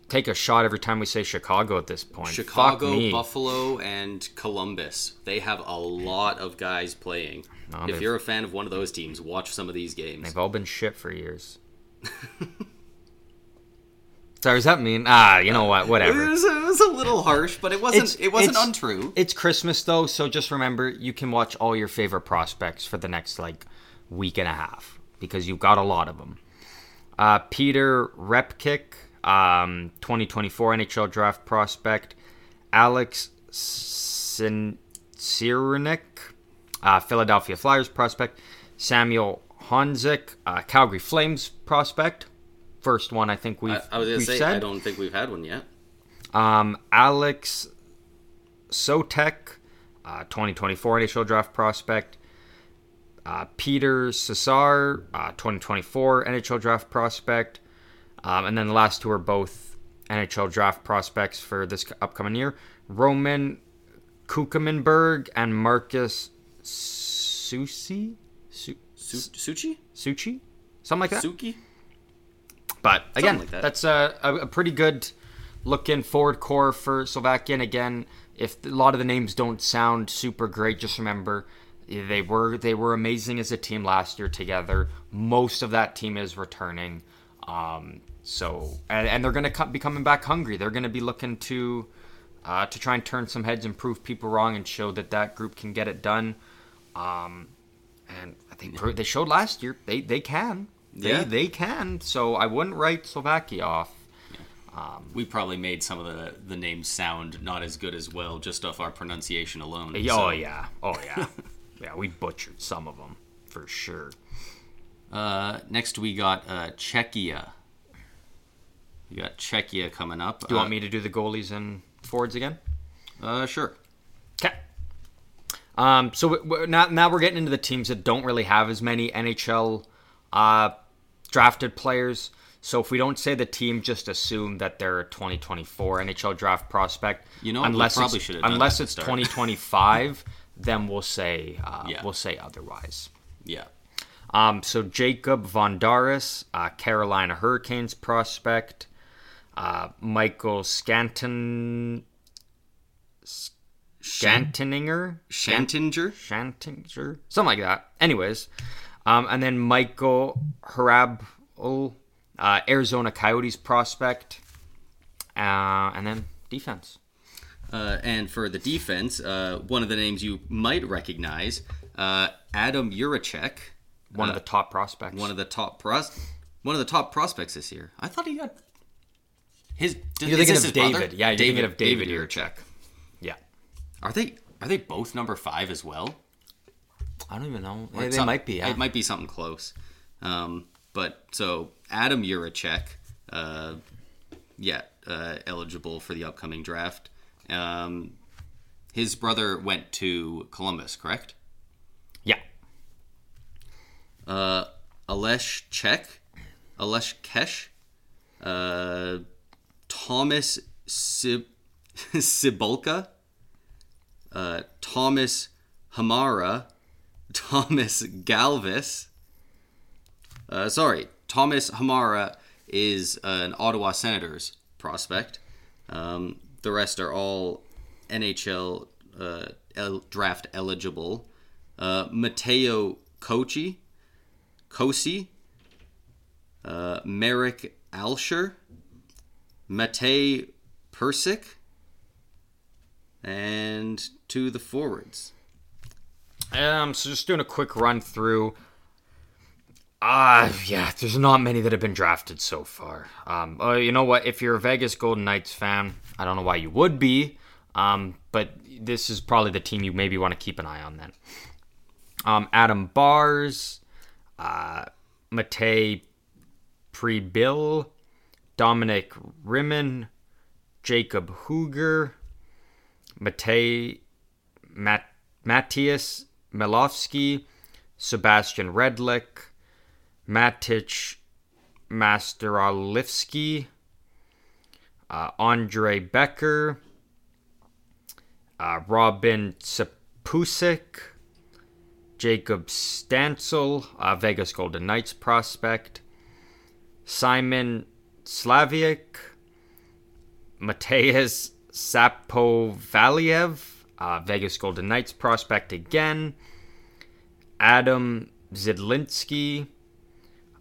Take a shot every time we say Chicago at this point. Chicago. Buffalo, and Columbus. They have a lot of guys playing. No, if you're a fan of one of those teams, watch some of these games. They've all been shit for years. Sorry, does that mean? Ah, you know what? It Whatever. was, it was a little harsh, but it wasn't. it wasn't it's- untrue. It's Christmas though, so just remember you can watch all your favorite prospects for the next like week and a half because you've got a lot of them. Uh, Peter Repcik, um, 2024 NHL draft prospect. Alex Sin- uh, Philadelphia Flyers prospect. Samuel Honzek, uh, Calgary Flames prospect. First one I think we've, I, I was gonna say said. I don't think we've had one yet. Um, Alex Sotek, uh, 2024 NHL draft prospect. Uh, Peter Cisar, uh, 2024 NHL draft prospect. Um, and then the last two are both NHL draft prospects for this upcoming year. Roman Kukumberg and Marcus Susi? Su- Su- Suchi? Suchi? Something like that? Suki? But again, like that. that's a, a, pretty good looking forward core for Slovakia. And again, if a lot of the names don't sound super great, just remember they were they were amazing as a team last year together. Most of that team is returning, um, so and, and they're going to be coming back hungry. They're going to be looking to uh, to try and turn some heads and prove people wrong and show that that group can get it done. Um, and I think they showed last year they they can. They, Yeah. they can. So I wouldn't write Slovakia off. We probably made some of the the names sound not as good as well just off our pronunciation alone. Oh so, yeah, oh yeah, yeah. We butchered some of them for sure. Uh, next we got uh, Czechia. We got Czechia coming up. Do you want me to do the goalies and forwards again? Uh, sure. Okay. Um, so we- we- now, now we're getting into the teams that don't really have as many NHL uh, drafted players. So if we don't say the team, just assume that they're a 2024 NHL draft prospect. You know unless probably should unless it's 2025, then we'll say uh, Yeah. we'll say otherwise. Yeah. Um, so Jacob Vondaris, uh, Carolina Hurricanes prospect. Uh, Michael Scanton. Scantininger? Shantinger? Shantinger? Something like that. Anyways. Um, and then Michael Harab, uh, Arizona Coyotes prospect. Uh, and then defense. Uh, and for the defense, uh, one of the names you might recognize, uh, Adam Jiricek, One of the top prospects. one of the top pros, one of the top prospects this year. I thought he got his. You're is thinking of his brother? David. Yeah, you're thinking of David Jiricek. yeah. Are they are they both number five as well? I don't even know. Or They, they might be. Yeah. It might be something close. Um, but so Adam Jiricek, uh, yeah, uh, eligible for the upcoming draft, Um, his brother went to Columbus, correct? Yeah. Uh, Alesh Chek, Alesh Kesh, uh, Thomas Sib- Sibolka, uh, Thomas Hamara, Thomas Galvas. Uh, sorry, Thomas Hamara is an Ottawa Senators prospect. Um, the rest are all NHL uh, el- draft eligible. Uh, Mateo Kochi, Kosi, uh, Merrick Alscher, Matej Persic, and to the forwards. Um, so just doing a quick run through. Ah, uh, yeah, there's not many that have been drafted so far. Um, uh, you know what? If you're a Vegas Golden Knights fan, I don't know why you would be. Um, but this is probably the team you maybe want to keep an eye on then. Um, Adam Bars, uh, Matej Prebill, Dominic Rimmen, Jacob Huger, Matej Matt, Matthias Melofsky, Sebastian Redlick, Matic Masterolivsky, uh, Andre Becker, uh, Robin Sapusik, Jacob Stancl, uh, Vegas Golden Knights prospect, Simon Slaviak, Mateus Sapovaliv, uh, Vegas Golden Knights prospect again, Adam Zidlinski,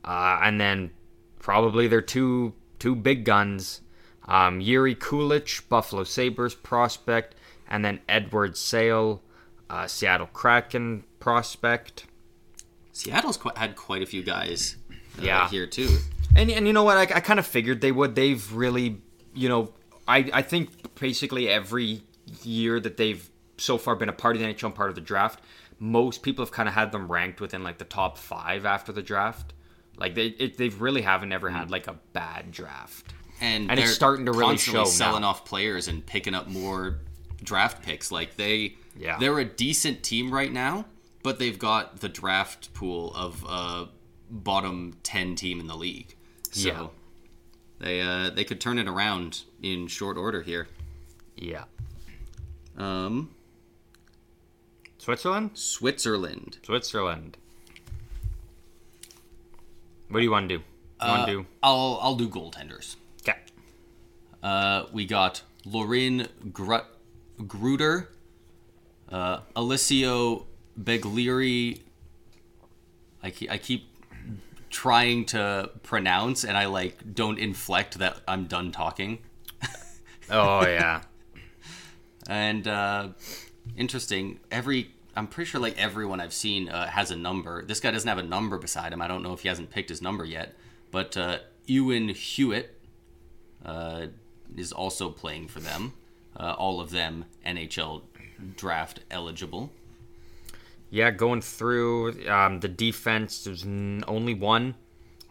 uh, and then probably their two two big guns, um, Jiri Kulich, Buffalo Sabres prospect, and then Eduard Sale, uh, Seattle Kraken prospect. Seattle's quite, had quite a few guys uh, Yeah. here too. And and you know what? I, I kind of figured they would. They've really, you know, I I think basically every year that they've so far been a part of the NHL and part of the draft, most people have kind of had them ranked within like the top five after the draft. Like they it, they've really haven't ever had mm. like a bad draft. and, And it's they're starting to really show selling now. off players and picking up more draft picks. Like they, Yeah. they're a decent team right now, but they've got the draft pool of a bottom ten team in the league. So Yeah. they uh, they could turn it around in short order here. Yeah. Um, Switzerland. Switzerland. Switzerland. What do you want to do? You want to do? I'll I'll do goaltenders. Okay. Uh, we got Lorin Gru- Gruder, uh, Alessio Beglieri. I keep, I keep trying to pronounce, and I like don't inflect that I'm done talking. Oh yeah. And uh, interesting, every I'm pretty sure like everyone I've seen uh, has a number. This guy doesn't have a number beside him. I don't know if he hasn't picked his number yet. But uh, Ewan Hewitt uh, is also playing for them. Uh, all of them NHL draft eligible. Yeah, going through um, the defense, there's only one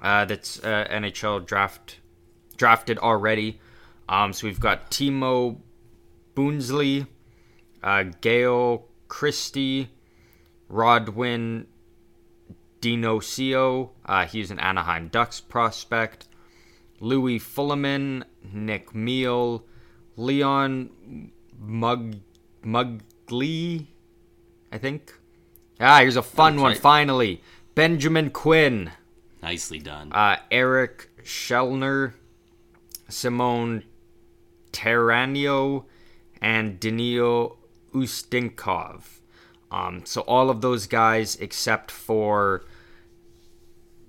uh, that's uh, NHL draft drafted already. Um, so we've got Timo Boonsley, uh, Gail Christie, Rodwin Dionicio. Uh, he's an Anaheim Ducks prospect. Louis Fullerman, Nick Meal, Leon Mug Muggli, I think. Ah, here's a fun That's one right. finally. Benjamin Quinn, Nicely done. uh, Eric Schellner, Simone Terraneo, and Danilo Ustinkov. Um, so all of those guys, except for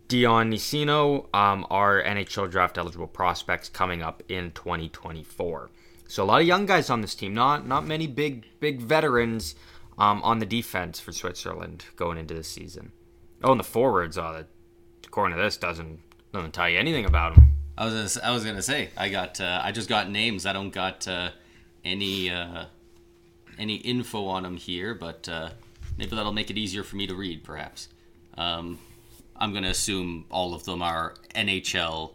Dionicio, um, are NHL draft eligible prospects coming up in 2024. So a lot of young guys on this team. Not not many big big veterans um, on the defense for Switzerland going into this season. Oh, and the forwards, uh, according to this, doesn't doesn't tell you anything about them. I was gonna, I was gonna say I got uh, I just got names. I don't got uh, any uh, any info on them here, but uh, maybe that'll make it easier for me to read. Perhaps um, I'm gonna assume all of them are NHL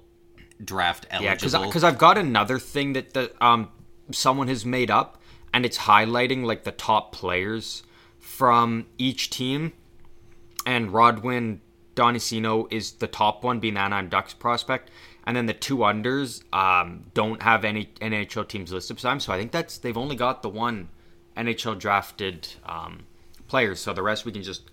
draft eligible. Yeah, because I've got another thing that the um someone has made up and it's highlighting like the top players from each team. And Rodwin Dionicio is the top one, being Anaheim Ducks prospect, and then the two unders um, don't have any NHL teams listed beside them. So I think that's they've only got the one NHL drafted um, players. So the rest we can just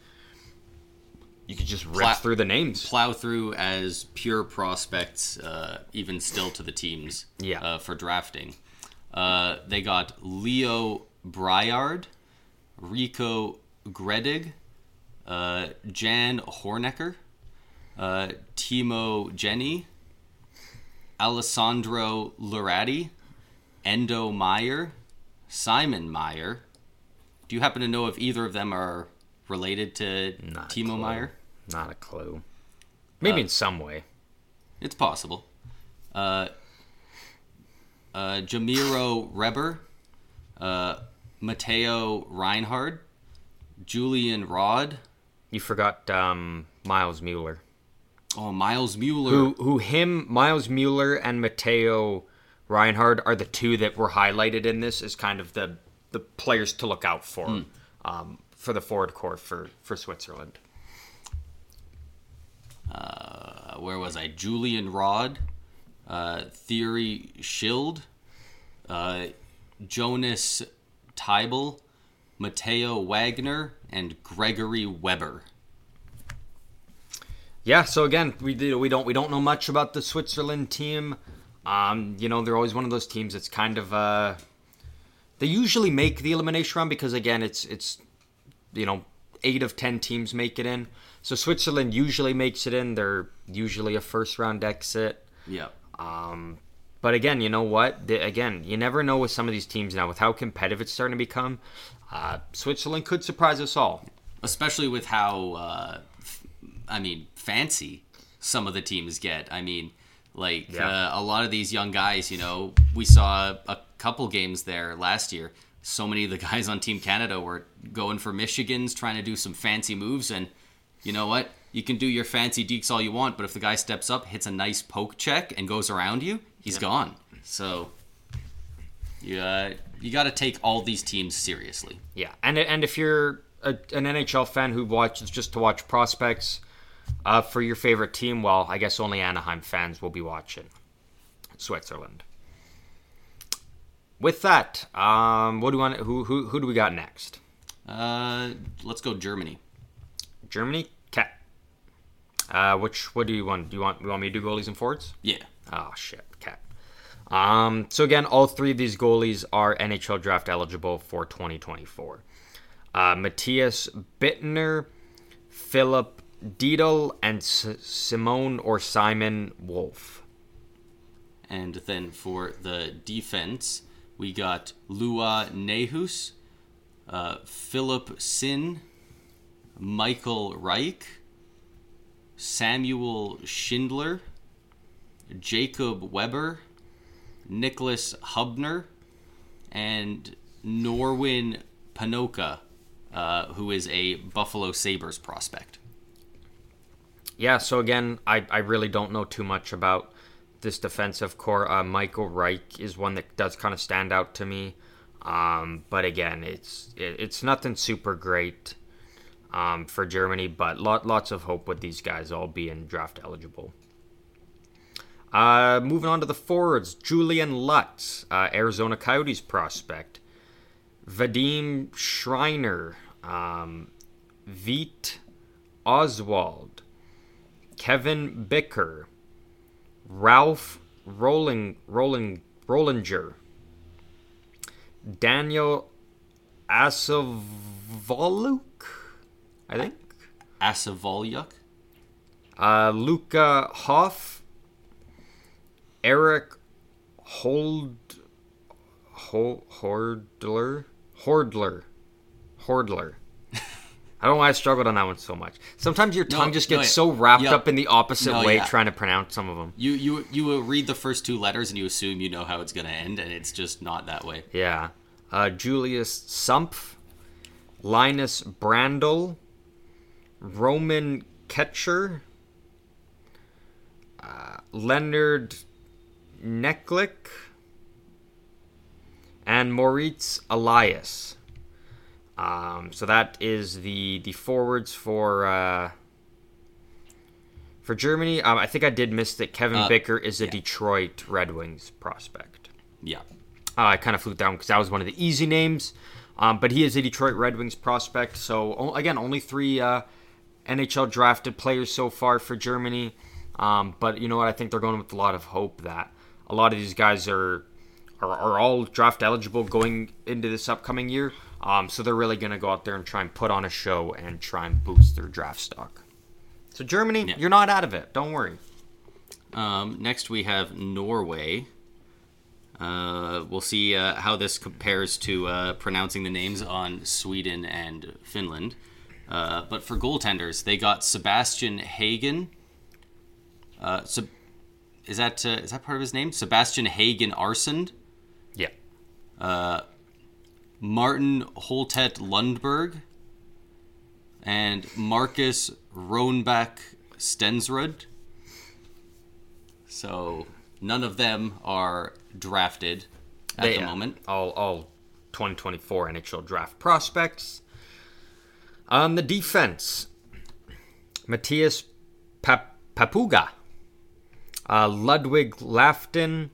you could just rip Pla- through the names. Plow through as pure prospects, uh, even still to the teams. Yeah. Uh, for drafting, uh, they got Leo Briard, Rico Gredig, uh, Jan Hornecker, uh, Timo Jenny, Alessandro Lurati, Endo Meyer, Simon Meyer. Do you happen to know if either of them are related to Not Timo. Meyer? Not a clue. Maybe in some way. It's possible. Uh, uh, Jamiro Reber, uh, Matteo Reinhard, Julian Rod, You forgot um, Miles Mueller. oh Miles Mueller. Who, who him, Miles Mueller, and Mateo Reinhard are the two that were highlighted in this as kind of the the players to look out for um, for the forward core for for Switzerland. uh, where was I? Julian Rod, uh, Thierry Schild, uh, Jonas Teibel, Matteo Wagner, and Gregory Weber. Yeah. So again, we we don't we don't know much about the Switzerland team. Um, you know, they're always one of those teams that's kind of uh, they usually make the elimination round because again, it's it's you know eight of ten teams make it in. So Switzerland usually makes it in. They're usually a first round exit. Yeah. Um, but again, you know what? The, again, you never know with some of these teams now with how competitive it's starting to become. Uh, Switzerland could surprise us all. especially with how uh, f- I mean fancy some of the teams get. I mean, like Yeah. uh, a lot of these young guys. You know, we saw a couple games there last year. So many of the guys on Team Canada were going for Michigan's, trying to do some fancy moves, and you know what? You can do your fancy deeks all you want, but if the guy steps up, hits a nice poke check, and goes around you, he's gone. So, you uh, you got to take all these teams seriously. Yeah, and and if you're a, an NHL fan who watches just to watch prospects uh, for your favorite team, well, I guess only Anaheim fans will be watching Switzerland. With that, um, what do you want? Who who who do we got next? Uh, let's go Germany. Germany, cat. Uh, which what do you want? Do you want you want me to do goalies and forwards? Yeah. Oh shit. Um, so again, all three of these goalies are NHL draft eligible for 2024. Uh, Matthias Bittner, Philip Diedel, and S- Simone or Simon Wolf. And then for the defense, we got Lua Nehus, uh, Philip Sin, Michael Reich, Samuel Schindler, Jacob Weber, Nicholas Hubner, and Norwin Panocha, uh, who is a Buffalo Sabres prospect. Yeah, so again, I, I really don't know too much about this defensive core. Uh, Michael Reich is one that does kind of stand out to me. Um, but again, it's it, it's nothing super great um, for Germany, but lot, lots of hope with these guys all being draft eligible. Uh, moving on to the forwards, Julian Lutz, uh, Arizona Coyotes prospect. Vadim Schreiner, um, Veit Oswald, Kevin Bicker, Ralph Rolling Rolling Rollinger, Daniel Asavoluk, I think. Asavolyuk, Uh, Luca Hoff, Eric Hold, Ho, Hordler, Hordler, Hordler. I don't know why I struggled on that one so much. Sometimes your tongue just no, gets yeah. so wrapped Yeah. up in the opposite No, way yeah. trying to pronounce some of them. You you you will read the first two letters and you assume you know how it's gonna end, and it's just not that way. Yeah. Uh, Julius Sumpf, Linus Brandel, Roman Kechter, uh, Leonard Neklik, and Moritz Elias. Um, so that is the the forwards for uh, for Germany. Um, I think I did miss that Kevin Uh, Bicker is a yeah. Detroit Red Wings prospect. Yeah. Uh, I kind of flew down because that was one of the easy names. Um, but he is a Detroit Red Wings prospect. So again, only three uh, NHL drafted players so far for Germany. Um, but you know what? I think they're going with a lot of hope that a lot of these guys are are, are all draft eligible going into this upcoming year. Um, so they're really going to go out there and try and put on a show and try and boost their draft stock. So Germany, Yeah. you're not out of it. Don't worry. Um, next, we have Norway. Uh, we'll see uh, how this compares to uh, pronouncing the names on Sweden and Finland. Uh, but for goaltenders, they got Sebastian Hagen. Uh, Seb- is that uh, is that part of his name? Sebastian Hagen Arsend, Yeah. Martin Holtet Lundberg, and Marcus Rohnbach Stensrud. So none of them are drafted at They, the uh, moment. All all 2024 NHL draft prospects. On the defense, Matthias Pap- Papuga, uh, Ludwig Lafton,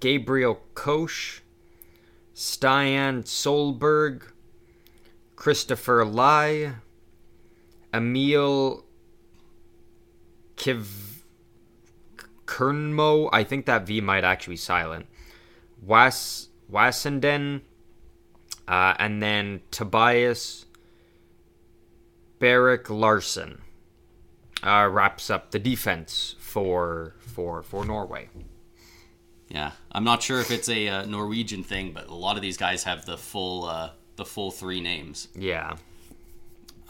Gabriel Koch, Stian Solberg, Christopher Lai, Emil Kiv Kernmo. I think that V might actually be silent. Was Wassenden, uh, and then Tobias Barrick Larson uh, wraps up the defense for for for Norway. Yeah, I'm not sure if it's a uh, Norwegian thing, but a lot of these guys have the full uh, the full three names. Yeah,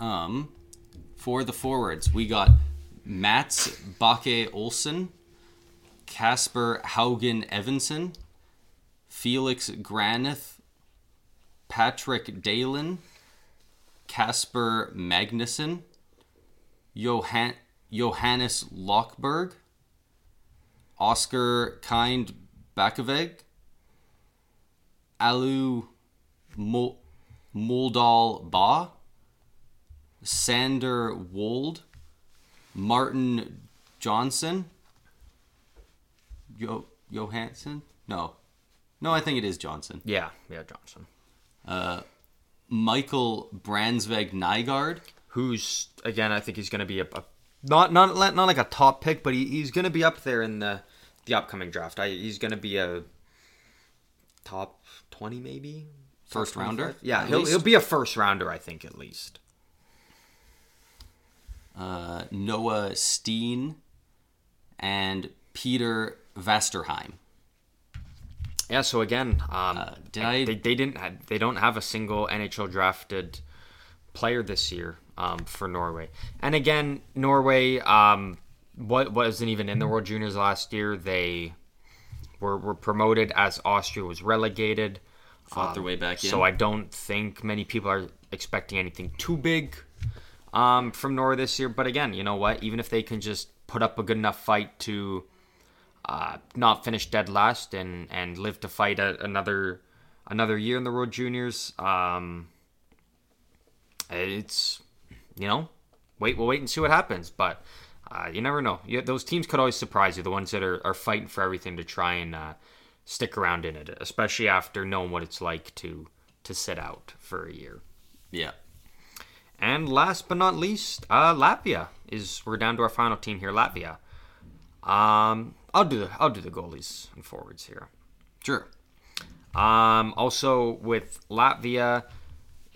Um, for the forwards, we got Mats Bakke Olsen, Casper Haugen Evanson, Felix Granith, Patrick Dalen, Casper Magnuson, Johan- Johannes Lockberg, Oscar Kind Bakoveg, Alu Mol- Moldal Ba, Sander Wold, Martin Johnson, Yo Johansson. No, no, I think it is Johnson. yeah, yeah. Johnson, uh, Michael Brandsegg-Nygard. who's again, I think he's going to be a, a not not not like a top pick, but he, he's going to be up there in the the upcoming draft. I, he's going to be a top twenty, maybe First rounder, 25? Yeah, he'll least? he'll be a first rounder, I think, at least. uh, Noah Steen, and Peter Vasterheim. Yeah, so again, um, Uh, did I- They, they didn't. Have, they don't have a single NHL drafted player this year um, for Norway. And again, Norway, um, what wasn't even in the World Juniors last year. They were were promoted as Austria was relegated. Fought their way back in. So I don't think many people are expecting anything too big um, from Norway this year. But again, you know what? Even if they can just put up a good enough fight to uh, not finish dead last and and live to fight a, another another year in the World Juniors, um, it's you know wait we'll wait and see what happens. But uh, you never know. You, those teams could always surprise you. The ones that are, are fighting for everything to try and uh, stick around in it, especially after knowing what it's like to to sit out for a year. yeah. And last but not least, uh, Latvia is we're down to our final team here, Latvia. Um, I'll do the I'll do the goalies and forwards here. Sure. Um, also with Latvia,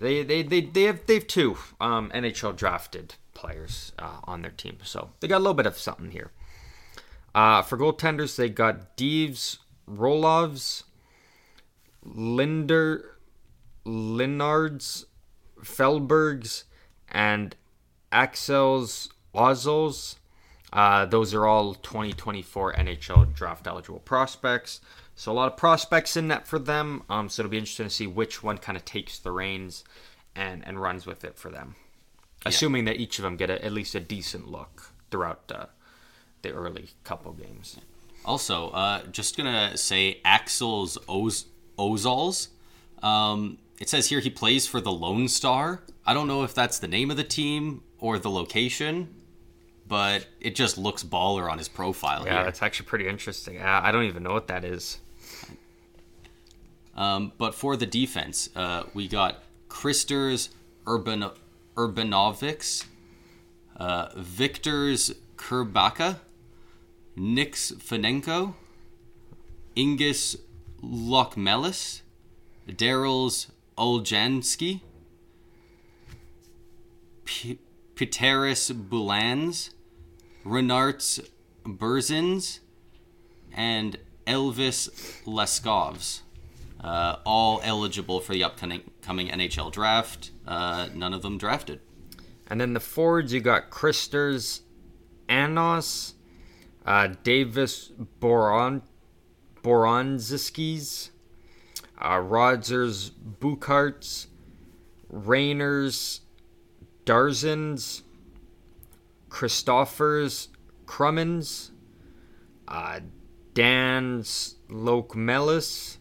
they they, they, they have they have two um, NHL drafted players uh, on their team, so they got a little bit of something here. Uh, for goaltenders, they got Deves, Rolovs, Linder, Linards, Felbergs, and Axels Ozels. Uh, those are all 2024 NHL draft eligible prospects. So a lot of prospects in net for them. Um, so it'll be interesting to see which one kind of takes the reins and, and runs with it for them. Assuming that each of them get a, at least a decent look throughout uh, the early couple games. Also, uh, just gonna say Axel's Oz- Ozals. Um, it says here he plays for the Lone Star. I don't know if that's the name of the team or the location, but it just looks baller on his profile Yeah, here. that's actually pretty interesting. I, don't even know what that is. Um, but for the defense, uh, we got Kristers Urban Urbanovics, uh, Victor's Kurbaka, Niks Fenenko, Ingus Lokmelis, Daryl's Oljanski, P- Piteris Bulans, Renarts Burzins, and Elvis Leskovs. Uh, all eligible for the upcoming coming NHL draft. Uh, none of them drafted. And then the forwards, you got Kristers Anos, uh, Davis Boron, Boronziskis, uh, Rodzers Bukarts, Rainers Darzins, Christophers Crummins, uh, Dan's Lokmelis,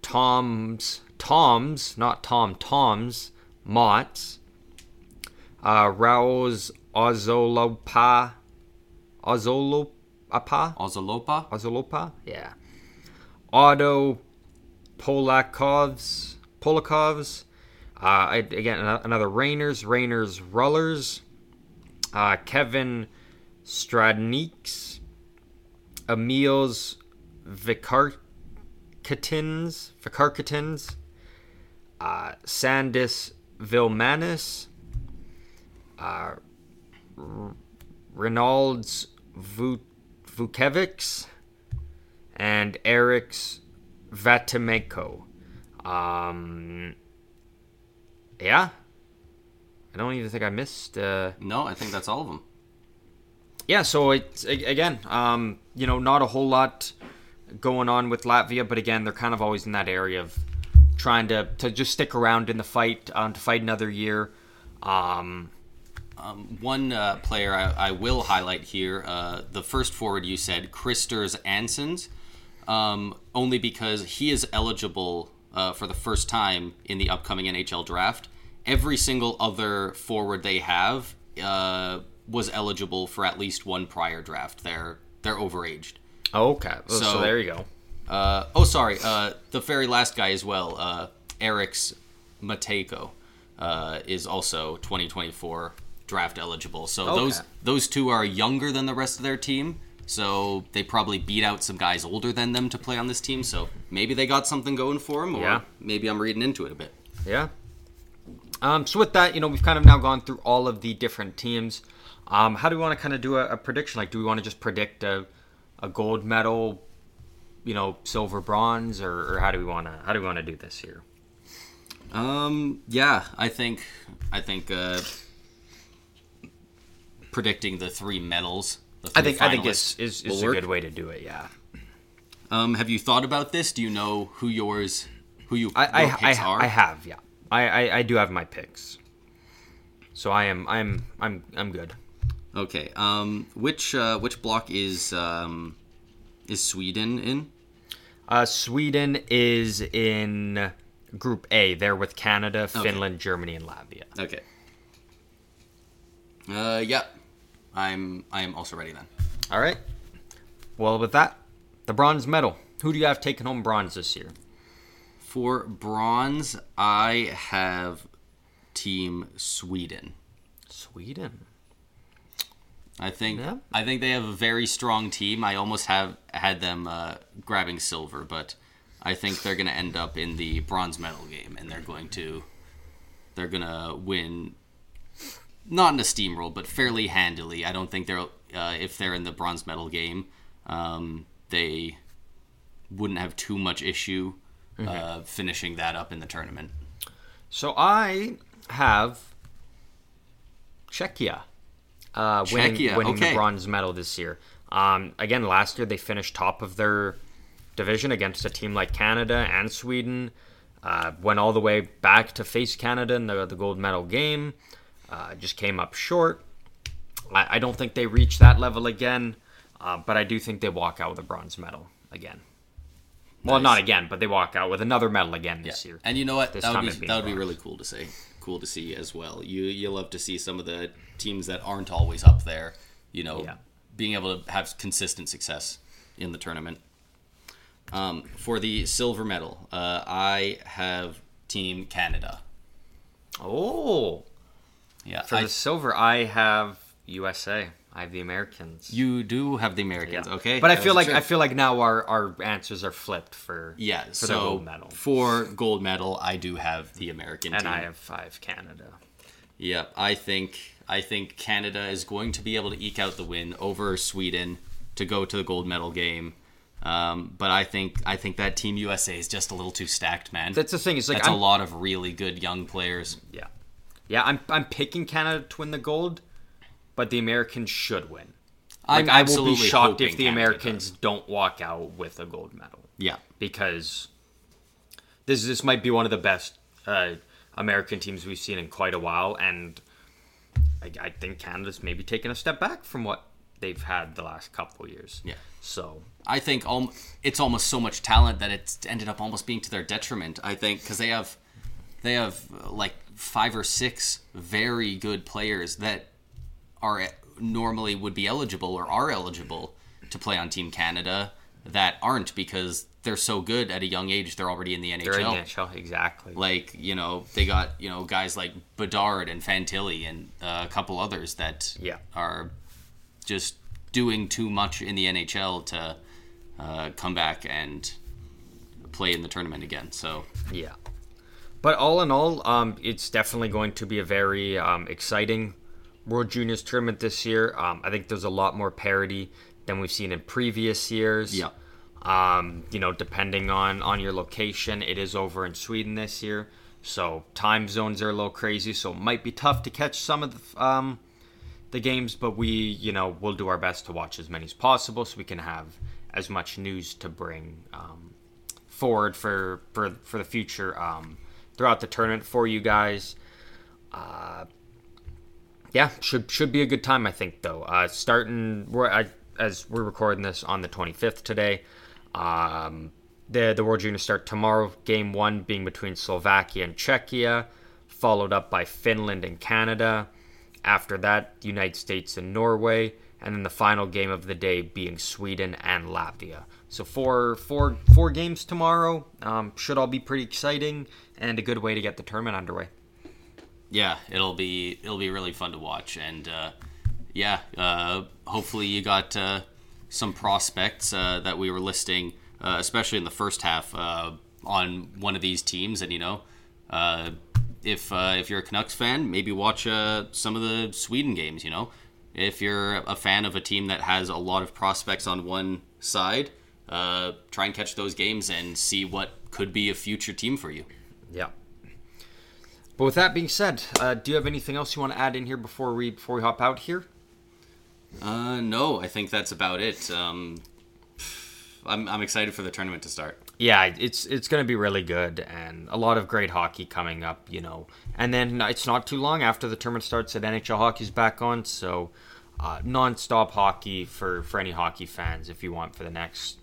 Tom's Tom's, not Tom Tom's, Mott's, uh, Rao's Ozolopa, Ozolopapa, Ozolopa. Ozolopa, yeah. Otto Polakovs, Polakovs, uh, again another Rainers, Rainers Rullers, uh, Kevin Stradniks, Emil's Vikarkatins, Vikarkatins, uh, Sandis Vilmanis, uh, R- Reynolds and Eric's Vatimenko. Um, yeah. I don't even think I missed. Uh, No, I think that's all of them. yeah, so it's again, um, you know, not a whole lot going on with Latvia, but again, they're kind of always in that area of trying to, to just stick around in the fight, um, to fight another year. Um, Um, one uh, player I, I will highlight here, uh, the first forward you said, Kristers Ansons, um, only because he is eligible uh, for the first time in the upcoming NHL draft. Every single other forward they have uh, was eligible for at least one prior draft. They're they're overaged. okay, so, So- there you go. Uh, oh, sorry. Uh, the very last guy as well, uh, Eric's Mateko, uh, is also 2024 draft eligible. So Okay. those those two are younger than the rest of their team. So they probably beat out some guys older than them to play on this team. So maybe they got something going for them, or Yeah. maybe I'm reading into it a bit. Yeah. Um, so with that, you know, we've kind of now gone through all of the different teams. Um, how do we want to kind of do a, a prediction? Like, do we want to just predict a, a gold medal, you know, silver, bronze, or, or how do we want to how do we want to do this here? Um, yeah, I think I think uh, predicting the three medals. The I think I think is is, is a work. good way to do it. Yeah. Um, have you thought about this? Do you know who yours, who you I I, I, are? I have yeah. I, I, I do have my picks. So I am I'm I'm I'm good. Okay. Um, which uh, which block is um, is Sweden in? Uh, Sweden is in Group A. They're with Canada, Finland, Germany, and Latvia. Okay. Uh, yeah. I'm I am also ready then. All right. Well, with that, the bronze medal. Who do you have taking home bronze this year? For bronze, I have Team Sweden. Sweden. I think Yeah. I think they have a very strong team. I almost have had them uh, grabbing silver, but I think they're going to end up in the bronze medal game, and they're going to they're going to win. Not in a steamroll, but fairly handily. I don't think they're uh, if they're in the bronze medal game, um, they wouldn't have too much issue uh, finishing that up in the tournament. So I have Czechia, uh, winning, Czechia, winning okay. the bronze medal this year. Um, again, last year they finished top of their division against a team like Canada and Sweden. Uh, went all the way back to face Canada in the, the gold medal game. Uh, just came up short. I, I don't think they reach that level again, uh, but I do think they walk out with a bronze medal again. Well, Nice. not again, but they walk out with another medal again this year. And you know what? This that would be that would be really cool to see. Cool to see as well. You you love to see some of the teams that aren't always up there. You know, Yeah. being able to have consistent success in the tournament. Um, for the silver medal, uh, I have Team Canada. Oh, Yeah, for I- the silver, I have USA. I have the Americans. you do have the Americans. Yeah. Okay, but I feel like. I feel like now our, our answers are flipped for yeah. for so the gold medal, for gold medal, I do have the American and team. I have five Canada. Yeah, I think I think Canada is going to be able to eke out the win over Sweden to go to the gold medal game. Um, but I think I think that Team USA is just a little too stacked, man. That's the thing. It's like That's I'm, a lot of really good young players. Yeah, yeah. I'm I'm picking Canada to win the gold, but the Americans should win. I'm Like, I will be absolutely shocked if the Canada Americans does. don't walk out with a gold medal Yeah, because this this might be one of the best uh, American teams we've seen in quite a while, and I, I think Canada's maybe taken a step back from what they've had the last couple years. Yeah. So I think al- it's almost so much talent that it's ended up almost being to their detriment. I think because they have they have like five or six very good players that are normally would be eligible or are eligible to play on Team Canada that aren't because they're so good at a young age. They're already in the NHL. they're in the NHL exactly. Like you know, they got you know guys like Bedard and Fantilli and uh, a couple others that Yeah. are just doing too much in the NHL to uh, come back and play in the tournament again. So Yeah. But all in all, um, it's definitely going to be a very um, exciting World Juniors tournament this year. Um, I think there's a lot more parity than we've seen in previous years. Yeah. Um, you know, depending on on your location, it is over in Sweden this year, so time zones are a little crazy. So it might be tough to catch some of the um, the games, but we, you know, we'll do our best to watch as many as possible, so we can have as much news to bring um, forward for for for the future um, throughout the tournament for you guys. Uh, yeah, should should be a good time, I think. Though, uh, starting I, as we're recording this on the 25th today. Um, the the World Juniors start tomorrow. Game one being between Slovakia and Czechia, followed up by Finland and Canada. After that, the United States and Norway, and then the final game of the day being Sweden and Latvia. So four four four games tomorrow. Um, should all be pretty exciting and a good way to get the tournament underway. Yeah, it'll be it'll be really fun to watch, and uh, yeah, uh, hopefully you got uh, some prospects uh, that we were listing, uh, especially in the first half, uh, on one of these teams, and you know. If if you're a Canucks fan, maybe watch some of the Sweden games. You know, if you're a fan of a team that has a lot of prospects on one side, try and catch those games and see what could be a future team for you. Yeah. But with that being said, uh, do you have anything else you want to add in here before we before we hop out here? Uh, no, I think that's about it. Um, I'm, I'm excited for the tournament to start. Yeah, it's it's going to be really good and a lot of great hockey coming up, you know. And then it's not too long after the tournament starts that NHL hockey's back on, so uh, non-stop hockey for for any hockey fans if you want for the next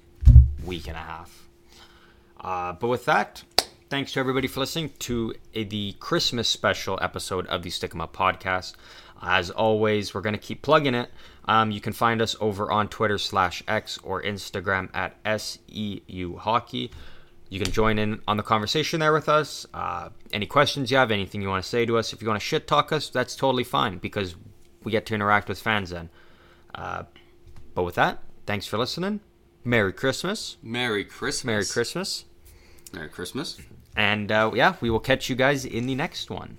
week and a half. Uh, but with that, thanks to everybody for listening to a, the Christmas special episode of the Stick 'em Up podcast. As always, we're going to keep plugging it. Um, you can find us over on Twitter slash X or Instagram at SEU Hockey. You can join in on the conversation there with us. Uh, any questions you have, anything you want to say to us, if you want to shit talk us, that's totally fine because we get to interact with fans then. Uh, but with that, thanks for listening. Merry Christmas. Merry Christmas. Merry Christmas. Merry Christmas. And uh, yeah, we will catch you guys in the next one.